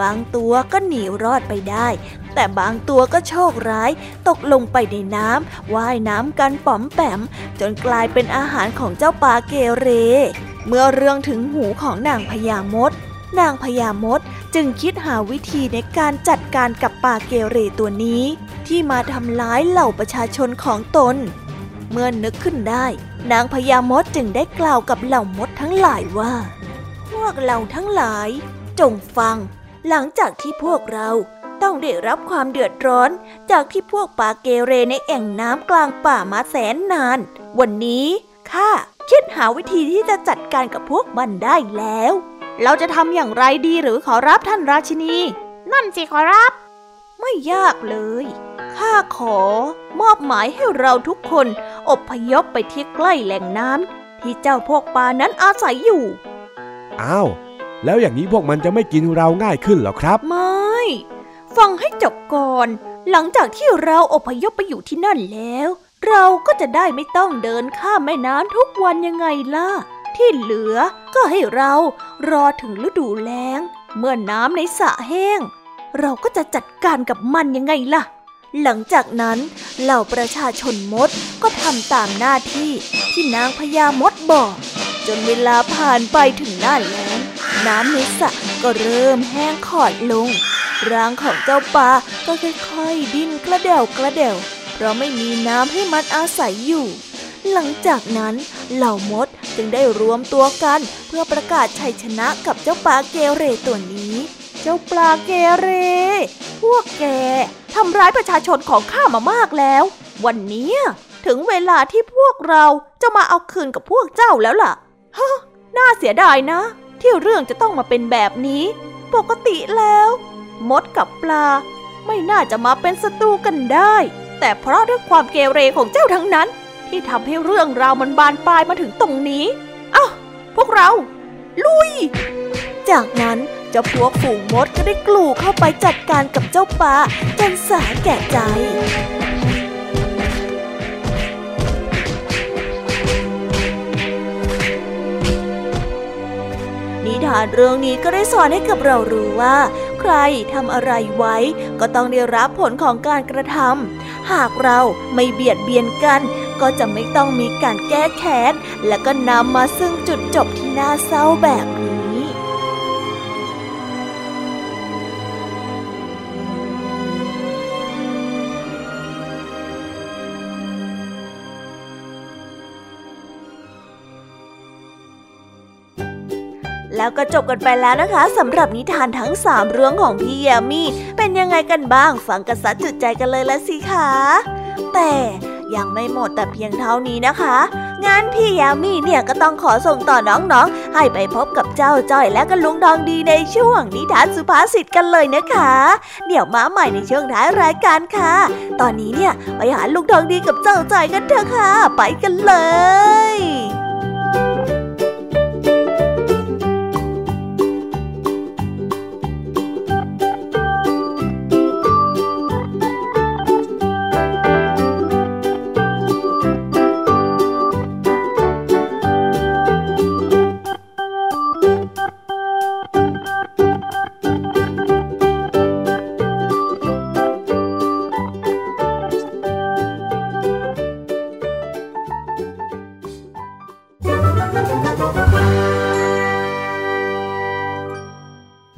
S1: บางตัวก็หนีรอดไปได้ แต่บางตัวก็โชคร้าย ตกลงไปในน้ำว่ายน้ำกันป๋อมแปม จนกลายเป็นอาหารของเจ้าปลาเกเร เมื่อเรื่องถึงหูของนางพญามดนางพญามดจึงคิดหาวิธีในการจัดการกับปลาเกเรตัวนี้ ที่มาทำร้ายเหล่าประชาชนของตน เมื่อนึกขึ้นได้ นางพญามดจึงได้กล่าวกับเหล่ามดทั้งหลายว่า พวกเราทั้งหลาย จงฟัง หลังจากที่พวกเราต้องได้รับความเดือดร้อน จากที่พวกปลาเกเรในแอ่งน้ำกลางป่ามาแสนนาน วันนี้ข้าคิดหาวิธีที่จะจัดการกับพวกมันได้แล้ว
S3: เราจะทำอย่างไรดีหรือขอรับท่านราชินี
S6: นั่นสิขอรับ
S1: ไม่ยากเลย ข้าขอมอบหมายให้เราทุกคนอบพยพไปที่ใกล้แหล่งน้ำที่เจ้าพวกปลานั้นอาศัยอยู่
S4: อ้าว แล้วอย่างนี้พวกมันจะไม่กินเราง่ายขึ้นเหรอครับ
S1: ไม่ ฟังให้จบก่อน หลังจากที่เราอพยพไปอยู่ที่นั่นแล้ว เราก็จะได้ไม่ต้องเดินข้ามแม่น้ำทุกวันยังไงล่ะ ที่เหลือก็ให้เรารอถึงฤดูแล้ง เมื่อน้ำในสระแห้ง เราก็จะจัดการกับมันยังไงล่ะ หลังจากนั้นเหล่าประชาชนมดก็ทำตามหน้าที่ที่นางพญามดบอก จนเวลาผ่านไปถึงหน้าแล้งน้ำในสระก็เริ่มแห้งขอดลง ร่างของเจ้าปลาก็ค่อยๆดิ้นกระเดวกระเดวเพราะไม่มีน้ำให้มันอาศัยอยู่ หลังจากนั้นเหล่ามดจึงได้รวมตัวกันเพื่อประกาศชัยชนะกับเจ้าปลาเกเรตัวนี้ เจ้าปลาเกเร พวกแกทำร้ายประชาชนของข้ามามากแล้ว วันนี้ถึงเวลาที่พวกเราจะมาเอาคืนกับพวกเจ้าแล้วล่ะ ฮะ น่าเสียดายนะ ที่เรื่องจะต้องมาเป็นแบบนี้ ปกติแล้ว มดกับปลา ไม่น่าจะมาเป็นศัตรูกันได้ แต่เพราะด้วยความเกเรของเจ้าทั้งนั้น ที่ทำให้เรื่องราวมันบานปลายมาถึงตรงนี้อ้าวพวกเรา ลุย จากนั้นเจ้าพวกฝูงมดก็ได้กลูเข้าไปจัดการกับเจ้าปลาจนสาแก่ใจนิทานเรื่องนี้ก็ได้สอนให้กับเรารู้ว่า ใครทำอะไรไว้ ก็ต้องได้รับผลของการกระทำหากเราไม่เบียดเบียนกัน ก็จะไม่ต้องมีการแก้แค้น และก็นำมาซึ่งจุดจบที่น่าเศร้าแบบนี้ แล้วก็จบกันไปแล้วนะคะสำหรับนิทานทั้ง 3 เรื่องของพี่แยมมี่เป็นยังไงกันบ้างฟังกระสัดจุดใจกันเลยละสิคะแต่ยังไม่หมดแต่เพียงเท่านี้นะคะงั้นพี่ยามีเนี่ยก็ต้องขอส่งต่อน้องๆ ให้ไปพบกับเจ้าจ้อยและก็ลุงทองดีในช่วงนิทานสุภาษิตกันเลยนะคะ เดี๋ยวมาใหม่ในช่วงท้ายรายการค่ะ ตอนนี้เนี่ยไปหาลุงทองดีกับเจ้าจ้อยกันเถอะค่ะ ไปกันเลย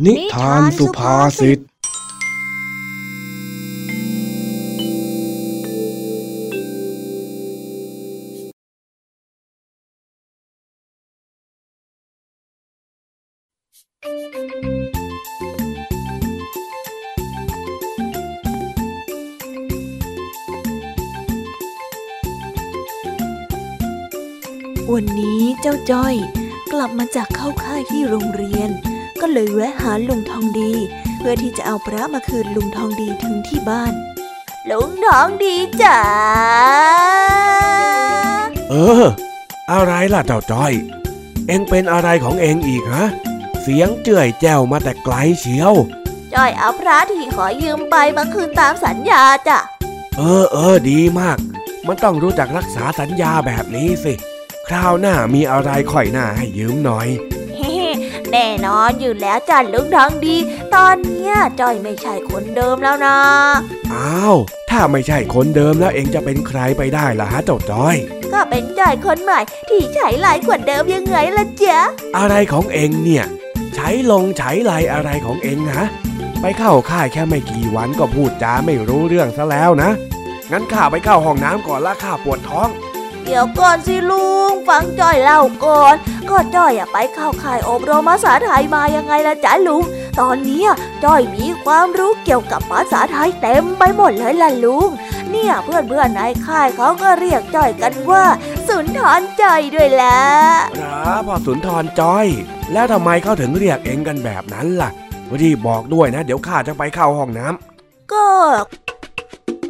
S4: นิทานสุภาษิต
S5: วันนี้เจ้าจ้อย กลับมาจากเข้าค่ายที่โรงเรียน เลยแวะหาลุงทองดี เพื่อที่จะเอาพระมาคืนลุงทองดีถึงที่บ้าน
S1: ลุงทองดีจ๋า
S4: เออ อะไรล่ะเจ้าจ้อย เอ็งเป็นอะไรของเอ็งอีกฮะเสียงเจื่อยแจ้วมาแต่ไกลเชียว
S1: จจ้อยเอาพระที่ขอยืมไปมาคืนตามสัญญาจ้ะ
S4: เออเออดีมาก มันต้องรู้จักรักษาสัญญาแบบนี้สิ คราวหน้ามีอะไรค่อยหน้าให้ยืมหน่อย
S1: เฮ้ แน่นอนอยู่แล้วจ้ะลุงทองดี ตอนเนี้ยจ้อยไม่ใช่คนเดิมแล้วนะ
S4: อ้าว ถ้าไม่ใช่คนเดิมแล้วเองจะเป็นใครไปได้ล่ะฮะเจ้าจ้อย
S1: ก็เป็นจ้อยคนใหม่ที่ใช้ลายกว่าเดิมยังไงล่ะจ๊ะ
S4: อะไรของเองเนี่ย ใช้ลงใช้ลายอะไรของเองฮะไปเข้าค่ายแค่ไม่กี่วันก็พูดจาไม่รู้เรื่องซะแล้วนะ งั้นข้าไปเข้าห้องน้ำก่อนละข้าปวดท้อง
S1: เดี๋ยวก่อนสิลุงฟังจ้อยเล่าก่อนก็จ้อยอะไปเข้าค่ายอบรมภาษาไทยมายังไงล่ะจ๊ะลุง ตอนเนี้ยจ้อยมีความรู้เกี่ยวกับภาษาไทยเต็มไปหมดเลยล่ะลุง เนี่ยเพื่อนเพื่อนๆในค่ายเขาก็เรียกจ้อยกันว่า สุนทรจ้อยด้วยแหละ
S4: ครับพ่อสุนทรจ้อย แล้วทำไมเขาถึงเรียกเองกันแบบนั้นล่ะรีบบอกด้วยนะ เดี๋ยวข้าจะไปเข้าห้องน้ำ
S1: ก็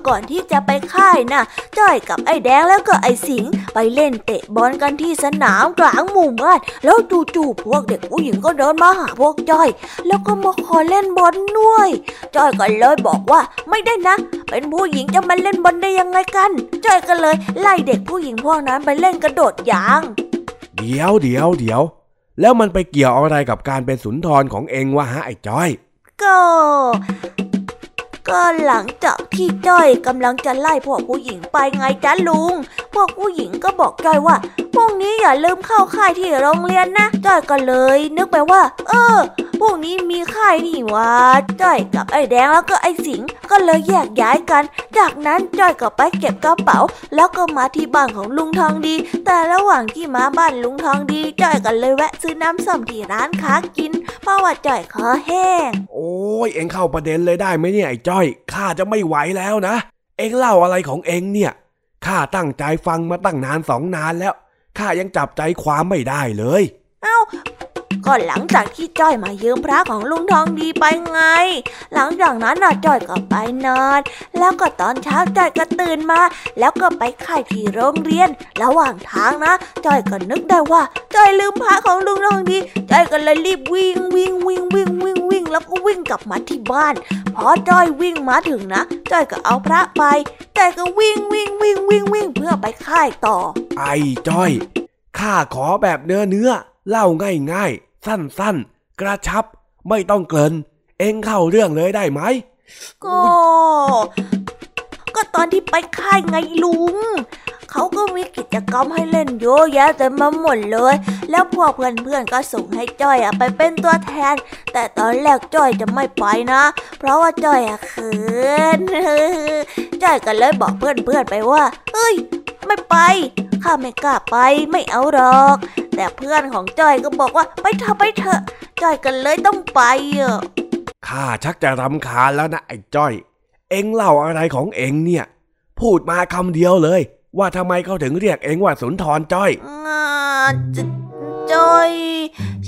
S1: ก่อนที่จะไปค่ายนะจ้อยกับไอ้แดงแล้วก็ไอ้สิงไปเล่นเตะบอลกันที่สนามกลางหมู่บ้านแล้วจู่ๆพวกเด็กผู้หญิงก็เดินมาหาพวกจ้อย แล้วก็มาขอเล่นบอลด้วยจ้อยก็เลยบอกว่าไม่ได้นะ เป็นผู้หญิงจะมาเล่นบอลได้ยังไงกันจ้อยก็เลยไล่เด็กผู้หญิงพวกนั้นไปเล่นกระโดดยาง
S4: เดี๋ยวเดี๋ยวเดี๋ยวแล้วมันไปเกี่ยวอะไรกับการเป็นสุนทรของเองวะฮะไอ้จ้อย
S1: ก็ ก็หลังจากที่จ้อยกำลังจะไล่พวกผู้หญิงไปไงจ้ะลุง พวกผู้หญิงก็บอกจ้อยว่าพรุ่งนี้อย่าลืมเข้าค่ายที่โรงเรียนนะ จ้อยก็เลย นึกไปว่า เออ พรุ่งนี้มีค่ายนี่หวะจ้อยกับไอ้แดงแล้วก็ไอ้สิงก็เลยแยกย้ายกัน จากนั้นจ้อยก็ไปเก็บกระเป๋า แล้วก็มาที่บ้านของลุงทองดี แต่ระหว่างที่มาบ้านลุงทองดีจ้อยก็เลยแวะซื้อน้ำส้มที่ร้านค้ากิน เพราะว่าจ้อยคอแห้ง
S4: โอ้ยเองเข้าประเด็นเลยได้ไหมเนี่ยไอ้จ้อยข้าจะไม่ไหวแล้วนะ เองเล่าอะไรของเองเนี่ยข้าตั้งใจฟังมาตั้งนานสองนานแล้วข้ายังจับใจความไม่ได้เลย
S1: เอ้า ก็หลังจากที่จ้อยมายืมพระของลุงทองดีไปไง หลังจากนั้นน่ะจ้อยก็ไปนอน แล้วก็ตอนเช้าจ้อยก็ตื่นมา แล้วก็ไปค่ายที่โรงเรียน ระหว่างทางนะจ้อยก็นึกได้ว่าจ้อยลืมพระของลุงทองดีจ้อยก็เลยรีบวิ่งวิ่งวิ่งวิ่งวิ่งวิ่งแล้วก็วิ่งกลับมาที่บ้านพอจ้อยวิ่งมาถึงนะจ้อยก็เอาพระไปจ้อยก็วิ่งวิ่งวิ่งวิ่งวิ่งเพื่อไปค่ายต่อ
S4: ไอ้จ้อยข้าขอแบบเนื้อเนื้อเล่าง่ายง่ายๆ สั้นๆ กระชับ ไม่ต้องเกิน เองเข้าเรื่องเลยได้ไหม
S1: ก็ ก็ตอนที่ไปค่ายไงลุง เขาก็มีกิจกรรมให้เล่นเยอะแยะเต็มมาหมดเลย แล้วพวกเพื่อนๆก็ส่งให้จ้อยอไปเป็นตัวแทน แต่ตอนแรกจ้อยจะไม่ไปนะ เพราะว่าจ้อยอะเขินจ้อยก็เลยบอกเพื่อนๆไปว่าเอ้ย ไม่ไปข้าไม่กล้าไปไม่เอาหรอก แต่เพื่อนของจ้อยก็บอกว่าไปเถอะไปเถอะจ้อยก็เลยต้องไปอะ
S4: ข้าชักจะรำคาญแล้วนะไอ้จ้อย เอ็งเล่าอะไรของเอ็งเนี่ย พูดมาคำเดียวเลย ว่าทำไมเขาถึงเรียกเอ็งว่าสุนทรจ้อย
S1: งาจจอย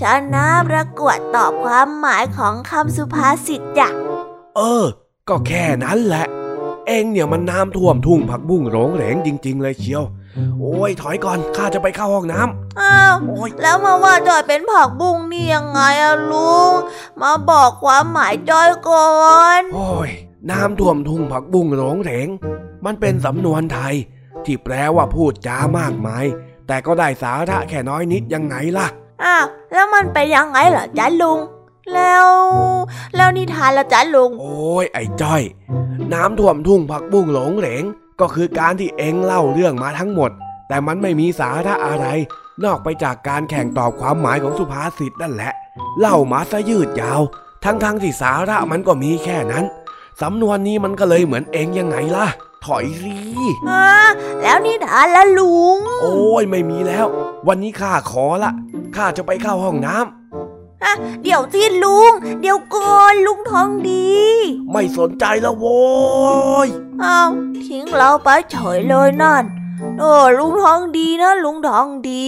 S1: ชนะประกวดตอบความหมายของคำสุภาษิตจ้ะ
S4: เออ ก็แค่นั้นแหละ เอ็งเนี่ยมันน้ำท่วมทุ่งผักบุ้งโรงเหรงจริง ๆ เลยเชียว โอ้ยถอยก่อนข้าจะไปเข้าห้องน้ำ
S1: อ้าว
S4: โอ้ย
S1: แล้วมาว่าจอยเป็นผักบุ้งนี่ยังไงอะลุง มาบอกความหมายจอยก่อน
S4: โอ้ย น้ำท่วมทุ่งผักบุ้งโรงเหรงมันเป็นสำนวนไทย ที่แปลว่าพูดจามากมาย แต่ก็ได้สาระแค่น้อยนิดยังไงล่ะ
S1: อ้าว แล้วมันเป็นยังไงเหรอจ๊ะลุง แล้ว แล้วนิทานละจ๊ะลุง
S4: โอ้ยไอ้จ้อย น้ำท่วมทุ่งผักบุ้งหลงเหลง ก็คือการที่เอ็งเล่าเรื่องมาทั้งหมด แต่มันไม่มีสาระอะไร นอกไปจากการแข่งตอบความหมายของสุภาษิตนั่นแหละ เล่ามาซะยืดยาว ทั้งๆทที่สาระมันก็มีแค่นั้น สำนวนนี้มันก็เลยเหมือนเอ็งยังไงล่ะ ถอยรี
S1: ฮะแล้วนิทานละลุง
S4: โอ้ยไม่มีแล้ว วันนี้ข้าขอละข้าจะไปเข้าห้องน้ำ
S1: ฮะเดี๋ยวสิลุง เดี๋ยวก่อนลุงทองดี
S4: ไม่สนใจแล้วโว้ย
S1: อ้าวทิ้งเราไปเฉยเลยนั่น โอ้ลุงทองดีนะลุงทองดี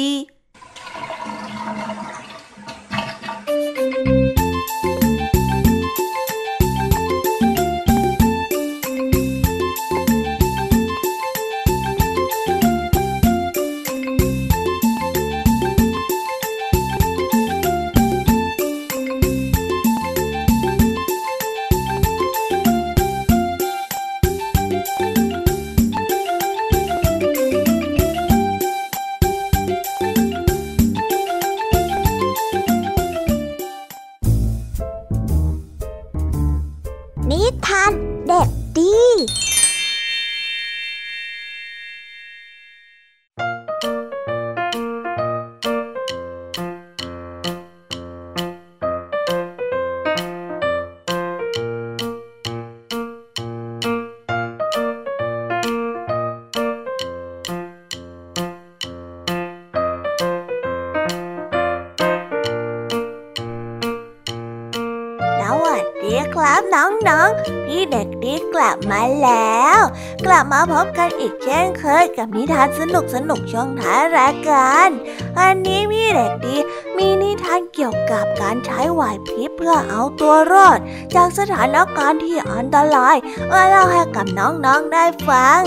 S1: ลับมาพบกันอีกเช่นเคยกับนิทานสนุกสนุกช่องท้ายรายการวันนี้พี่เด็กดี มีนิทานเกี่ยวกับการใช้ไหวพริบเพื่อเอาตัวรอด จากสถานการณ์ที่อันตรายมาเล่าให้กับน้องๆได้ฟัง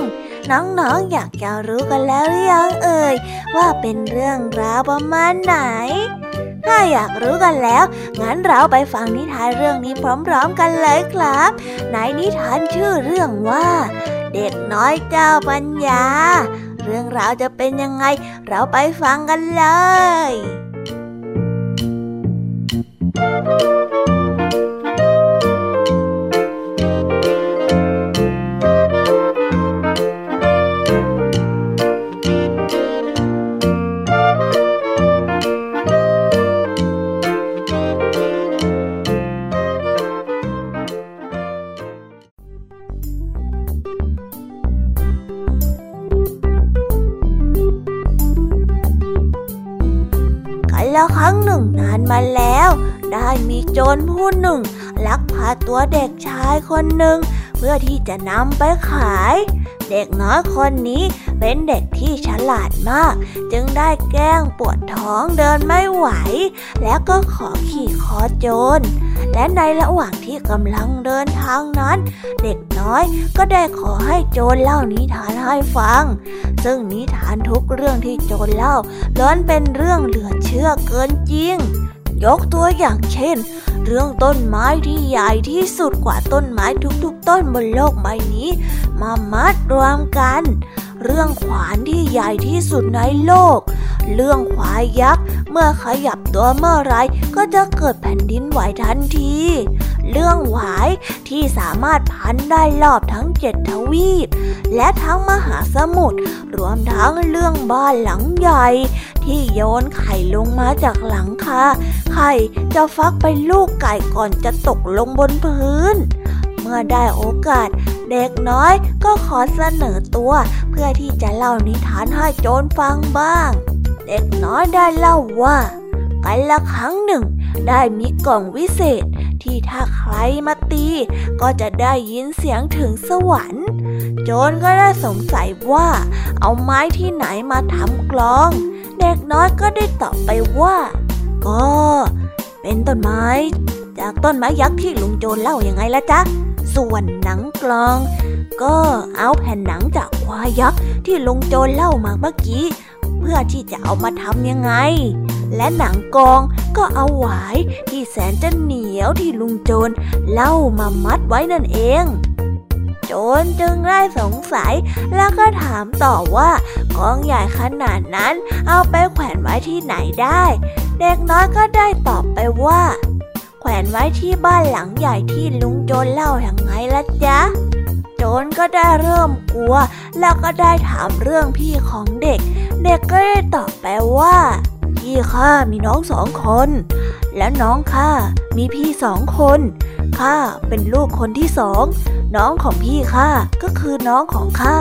S1: น้องๆออยากจะรู้กันแล้วหรือยังเอ่ย ว่าเป็นเรื่องราวประมาณไหนถ้าอยากรู้กันแล้ว งั้นเราไปฟังนิทานเรื่องนี้พร้อมๆกันเลยครับ ในนิทานชื่อเรื่องว่า เด็กน้อยเจ้าปัญญา เรื่องราวจะเป็นยังไง เราไปฟังกันเลย ได้มีโจรผู้หนึ่ง ลักพาตัวเด็กชายคนหนึ่ง เพื่อที่จะนำไปขาย เด็กน้อยคนนี้เป็นเด็กที่ฉลาดมาก จึงได้แกล้งปวดท้องเดินไม่ไหว แล้วก็ขอขี่คอโจร และในระหว่างที่กำลังเดินทางนั้น เด็กน้อยก็ได้ขอให้โจรเล่านิทานให้ฟัง ซึ่งนิทานทุกเรื่องที่โจรเล่าล้วนเป็นเรื่องเหลือเชื่อเกินจริง ยกตัวอย่างเช่น เรื่องต้นไม้ที่ใหญ่ที่สุดกว่าต้นไม้ทุกๆ ต้นบนโลกใบนี้ มามัดรวมกัน เรื่องขวานที่ใหญ่ที่สุดในโลก เรื่องขวายยักษ์เมื่อขยับตัวเมื่อไรก็จะเกิดแผ่นดินไหวทันที เรื่องหวายที่สามารถพันได้รอบทั้งเจ็ดทวีป และทั้งมหาสมุทรรวมทั้งเรื่องบ้านหลังใหญ่ ที่โยนไข่ลงมาจากหลังคาไข่จะฟักเป็นลูกไก่ก่อนจะตกลงบนพื้น เมื่อได้โอกาสเด็กน้อยก็ขอเสนอตัว เพื่อที่จะเล่านิทานให้โจรฟังบ้าง เด็กน้อยได้เล่าว่ากันละครั้งหนึ่ง ได้มีกล่องวิเศษ ที่ถ้าใครมาตี ก็จะได้ยินเสียงถึงสวรรค์ โจรก็ได้สงสัยว่า เอาไม้ที่ไหนมาทำกลอง เด็กน้อยก็ได้ตอบไปว่า ก็ เป็นต้นไม้ จากต้นไม้ยักษ์ที่ลุงโจรเล่ายังไงละจ๊ะ ส่วนหนังกลอง ก็เอาแผ่นหนังจากควายยักษ์ที่ลุงโจรเล่ามาเมื่อกี้ เพื่อที่จะเอามาทำยังไง และหนังกองก็เอาหวายที่แสนจะเหนียวที่ลุงโจรเล่ามามัดไว้นั่นเอง โจรจึงได้สงสัยแล้วก็ถามต่อว่ากองใหญ่ขนาดนั้นเอาไปแขวนไว้ที่ไหนได้ เด็กน้อยก็ได้ตอบไปว่า แขวนไว้ที่บ้านหลังใหญ่ที่ลุงโจรเล่าอย่างไงล่ะจ๊ะโจรก็ได้เริ่มกลัว แล้วก็ได้ถามเรื่องพี่ของเด็ก เด็กก็ได้ตอบไปว่า พี่ข้ามีน้องสองคน และน้องข้ามีพี่สองคนข้าเป็นลูกคนที่สอง น้องของพี่ข้าก็คือน้องของข้า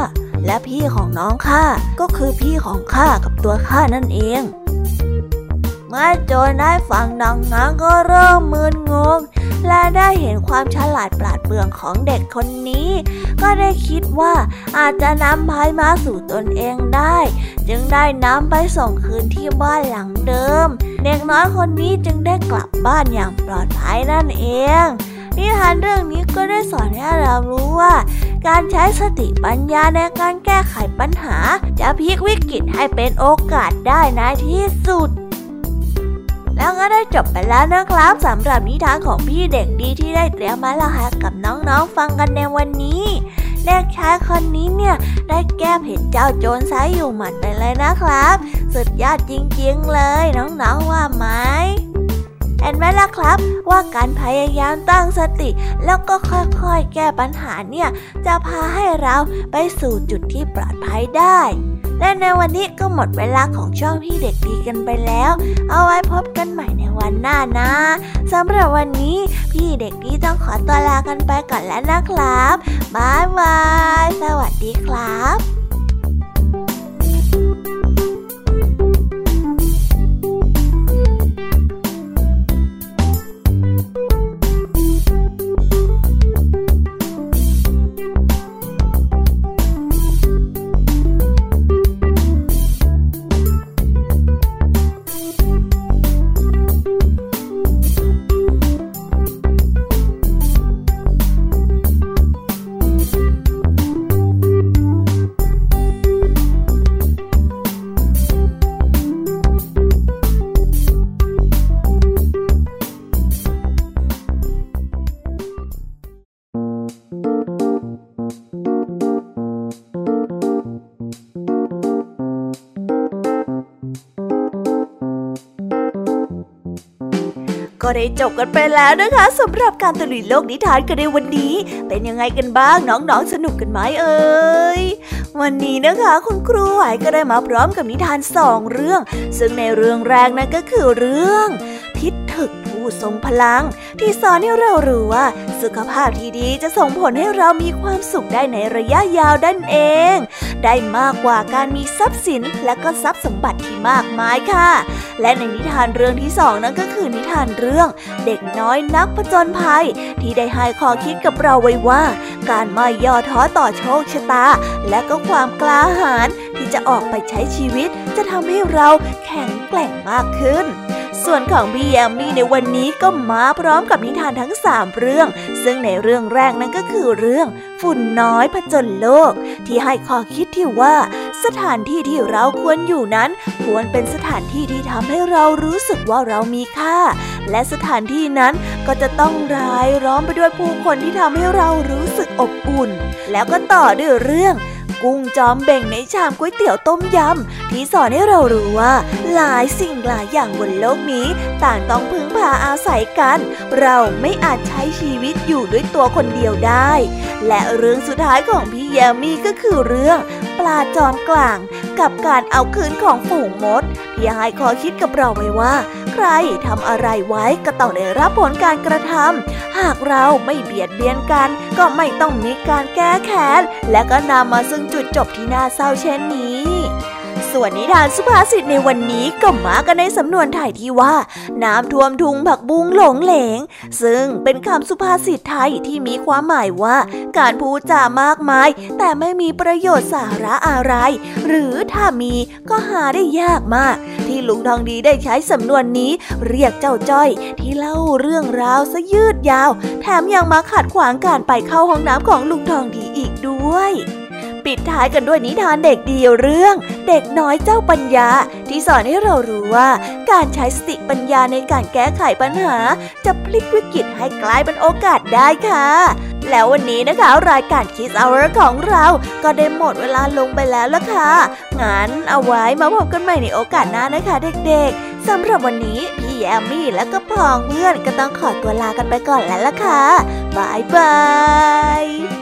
S1: และพี่ของน้องข้าก็คือพี่ของข้ากับตัวข้านั่นเอง เมื่อโจรได้ฟังดังนั้นก็เริ่มมึนงง และได้เห็นความฉลาดปราดเปรื่องของเด็กคนนี้ ก็ได้คิดว่าอาจจะนำพายมาสู่ตนเองได้ จึงได้นำไปส่งคืนที่บ้านหลังเดิม เด็กน้อยคนนี้จึงได้กลับบ้านอย่างปลอดภัยนั่นเองนิทานเรื่องนี้ก็ได้สอนให้เรารู้ว่า การใช้สติปัญญาในการแก้ไขปัญหา จะพลิกวิกฤตให้เป็นโอกาสได้ในที่สุด แล้วก็ได้จบไปแล้วนะครับสำหรับนิทานของพี่เด็กดีที่ได้เตรียมมาเล่าให้กับน้องๆฟังกันในวันนี้เด็กชายคนนี้เนี่ยได้แก้เผ็ดเจ้าโจรสายอยู่หมัดไปเลยนะครับ สุดยอดจริงๆเลยน้องๆว่าไหมเห็นไหมล่ะครับ ว่าการพยายามตั้งสติ แล้วก็ค่อยๆแก้ปัญหาเนี่ย จะพาให้เราไปสู่จุดที่ปลอดภัยได้ และในวันนี้ก็หมดเวลาของช่องพี่เด็กดีกันไปแล้ว เอาไว้พบกันใหม่ในวันหน้านะสำหรับวันนี้พี่เด็กดีต้องขอตัวลากันไปก่อนแล้วนะครับบ๊ายบาย สวัสดีครับ ได้จบกันไปแล้วนะคะสำหรับการตะลุยโลกนิทานกันในวันนี้ เป็นยังไงกันบ้างน้องๆสนุกกันไหมเอ่ยวันนี้นะคะ คุณครูไหวก็ได้มาพร้อมกับนิทานสองเรื่อง ซึ่งในเรื่องแรกนั่นก็คือเรื่อง ทิศถึก ผู้ทรงพลัง ที่สอนให้เรารู้ว่า สุขภาพที่ดีจะส่งผลให้เรามีความสุขได้ในระยะยาวดันเอง ได้มากกว่าการมีทรัพย์สินและก็ทรัพย์สมบัติที่มากมายค่ะ และในนิทานเรื่องที่สองนั้นก็คือนิทานเรื่อง เด็กน้อยนักผจญภัย ที่ได้ให้ข้อคิดกับเราไว้ว่า การไม่ย่อท้อต่อโชคชะตา และก็ความกล้าหาญที่จะออกไปใช้ชีวิตจะทำให้เราแข็งแกร่งมากขึ้น ส่วนของพี่แยมมี่ในวันนี้ก็มาพร้อมกับนิทานทั้งสามเรื่อง ซึ่งในเรื่องแรกนั้นก็คือเรื่อง ฝุ่นน้อยผจญโลก ที่ให้ข้อคิดที่ว่า สถานที่ที่เราควรอยู่นั้น ควรเป็นสถานที่ที่ทำให้เรารู้สึกว่าเรามีค่า และสถานที่นั้นก็จะต้องรายล้อมไปด้วยผู้คนที่ทำให้เรารู้สึกอบอุ่น แล้วก็ต่อด้วยเรื่อง กุ้งจอมเบ่งในชามก๋วยเตี๋ยวต้มยำที่สอนให้เรารู้ว่า หลายสิ่งหลายอย่างบนโลกนี้ ต่างต้องพึ่งพาอาศัยกัน เราไม่อาจใช้ชีวิตอยู่ด้วยตัวคนเดียวได้ และเรื่องสุดท้ายของพี่แยมมี่ก็คือเรื่อง ปลาจอมกลาง กับการเอาคืนของฝูงมดที่ให้ขอคิดกับเราไว้ว่า ใครทำอะไรไว้ก็ต้องได้รับผลการกระทำหากเราไม่เบียดเบียนกัน ก็ไม่ต้องมีการแก้แค้นและก็นำมาซึ่งจุดจบที่น่าเศร้าเช่นนี้ ส่วนนิทานสุภาษิตในวันนี้ก็มากันในสำนวนไทยที่ว่า น้ำท่วมทุงผักบุ้งหลงเหลง ซึ่งเป็นคำสุภาษิตไทยที่มีความหมายว่า การพูดจามากมาย แต่ไม่มีประโยชน์สาระอะไร หรือถ้ามีก็หาได้ยากมาก ที่ลุงทองดีได้ใช้สำนวนนี้เรียกเจ้าจ้อย ที่เล่าเรื่องราวซะยืดยาว แถมยังมาขัดขวางการไปเข้าห้องน้ำของลุงทองดีอีกด้วย ปิดท้ายกันด้วยนิทานเด็กดีเรื่อง เด็กน้อยเจ้าปัญญา ที่สอนให้เรารู้ว่า การใช้สติปัญญาในการแก้ไขปัญหา จะพลิกวิกฤตให้กลายเป็นโอกาสได้ค่ะ แล้ววันนี้นะคะรายการ Kids Hour ของเราก็ได้หมดเวลาลงไปแล้วละค่ะ งั้นเอาไว้มาพบกันใหม่ในโอกาสหน้านะคะ เด็กๆสำหรับวันนี้พี่แอมมี่และก็พองเพื่อนก็ต้องขอตัวลากันไปก่อนแล้วล่ะค่ะบายบา
S7: ย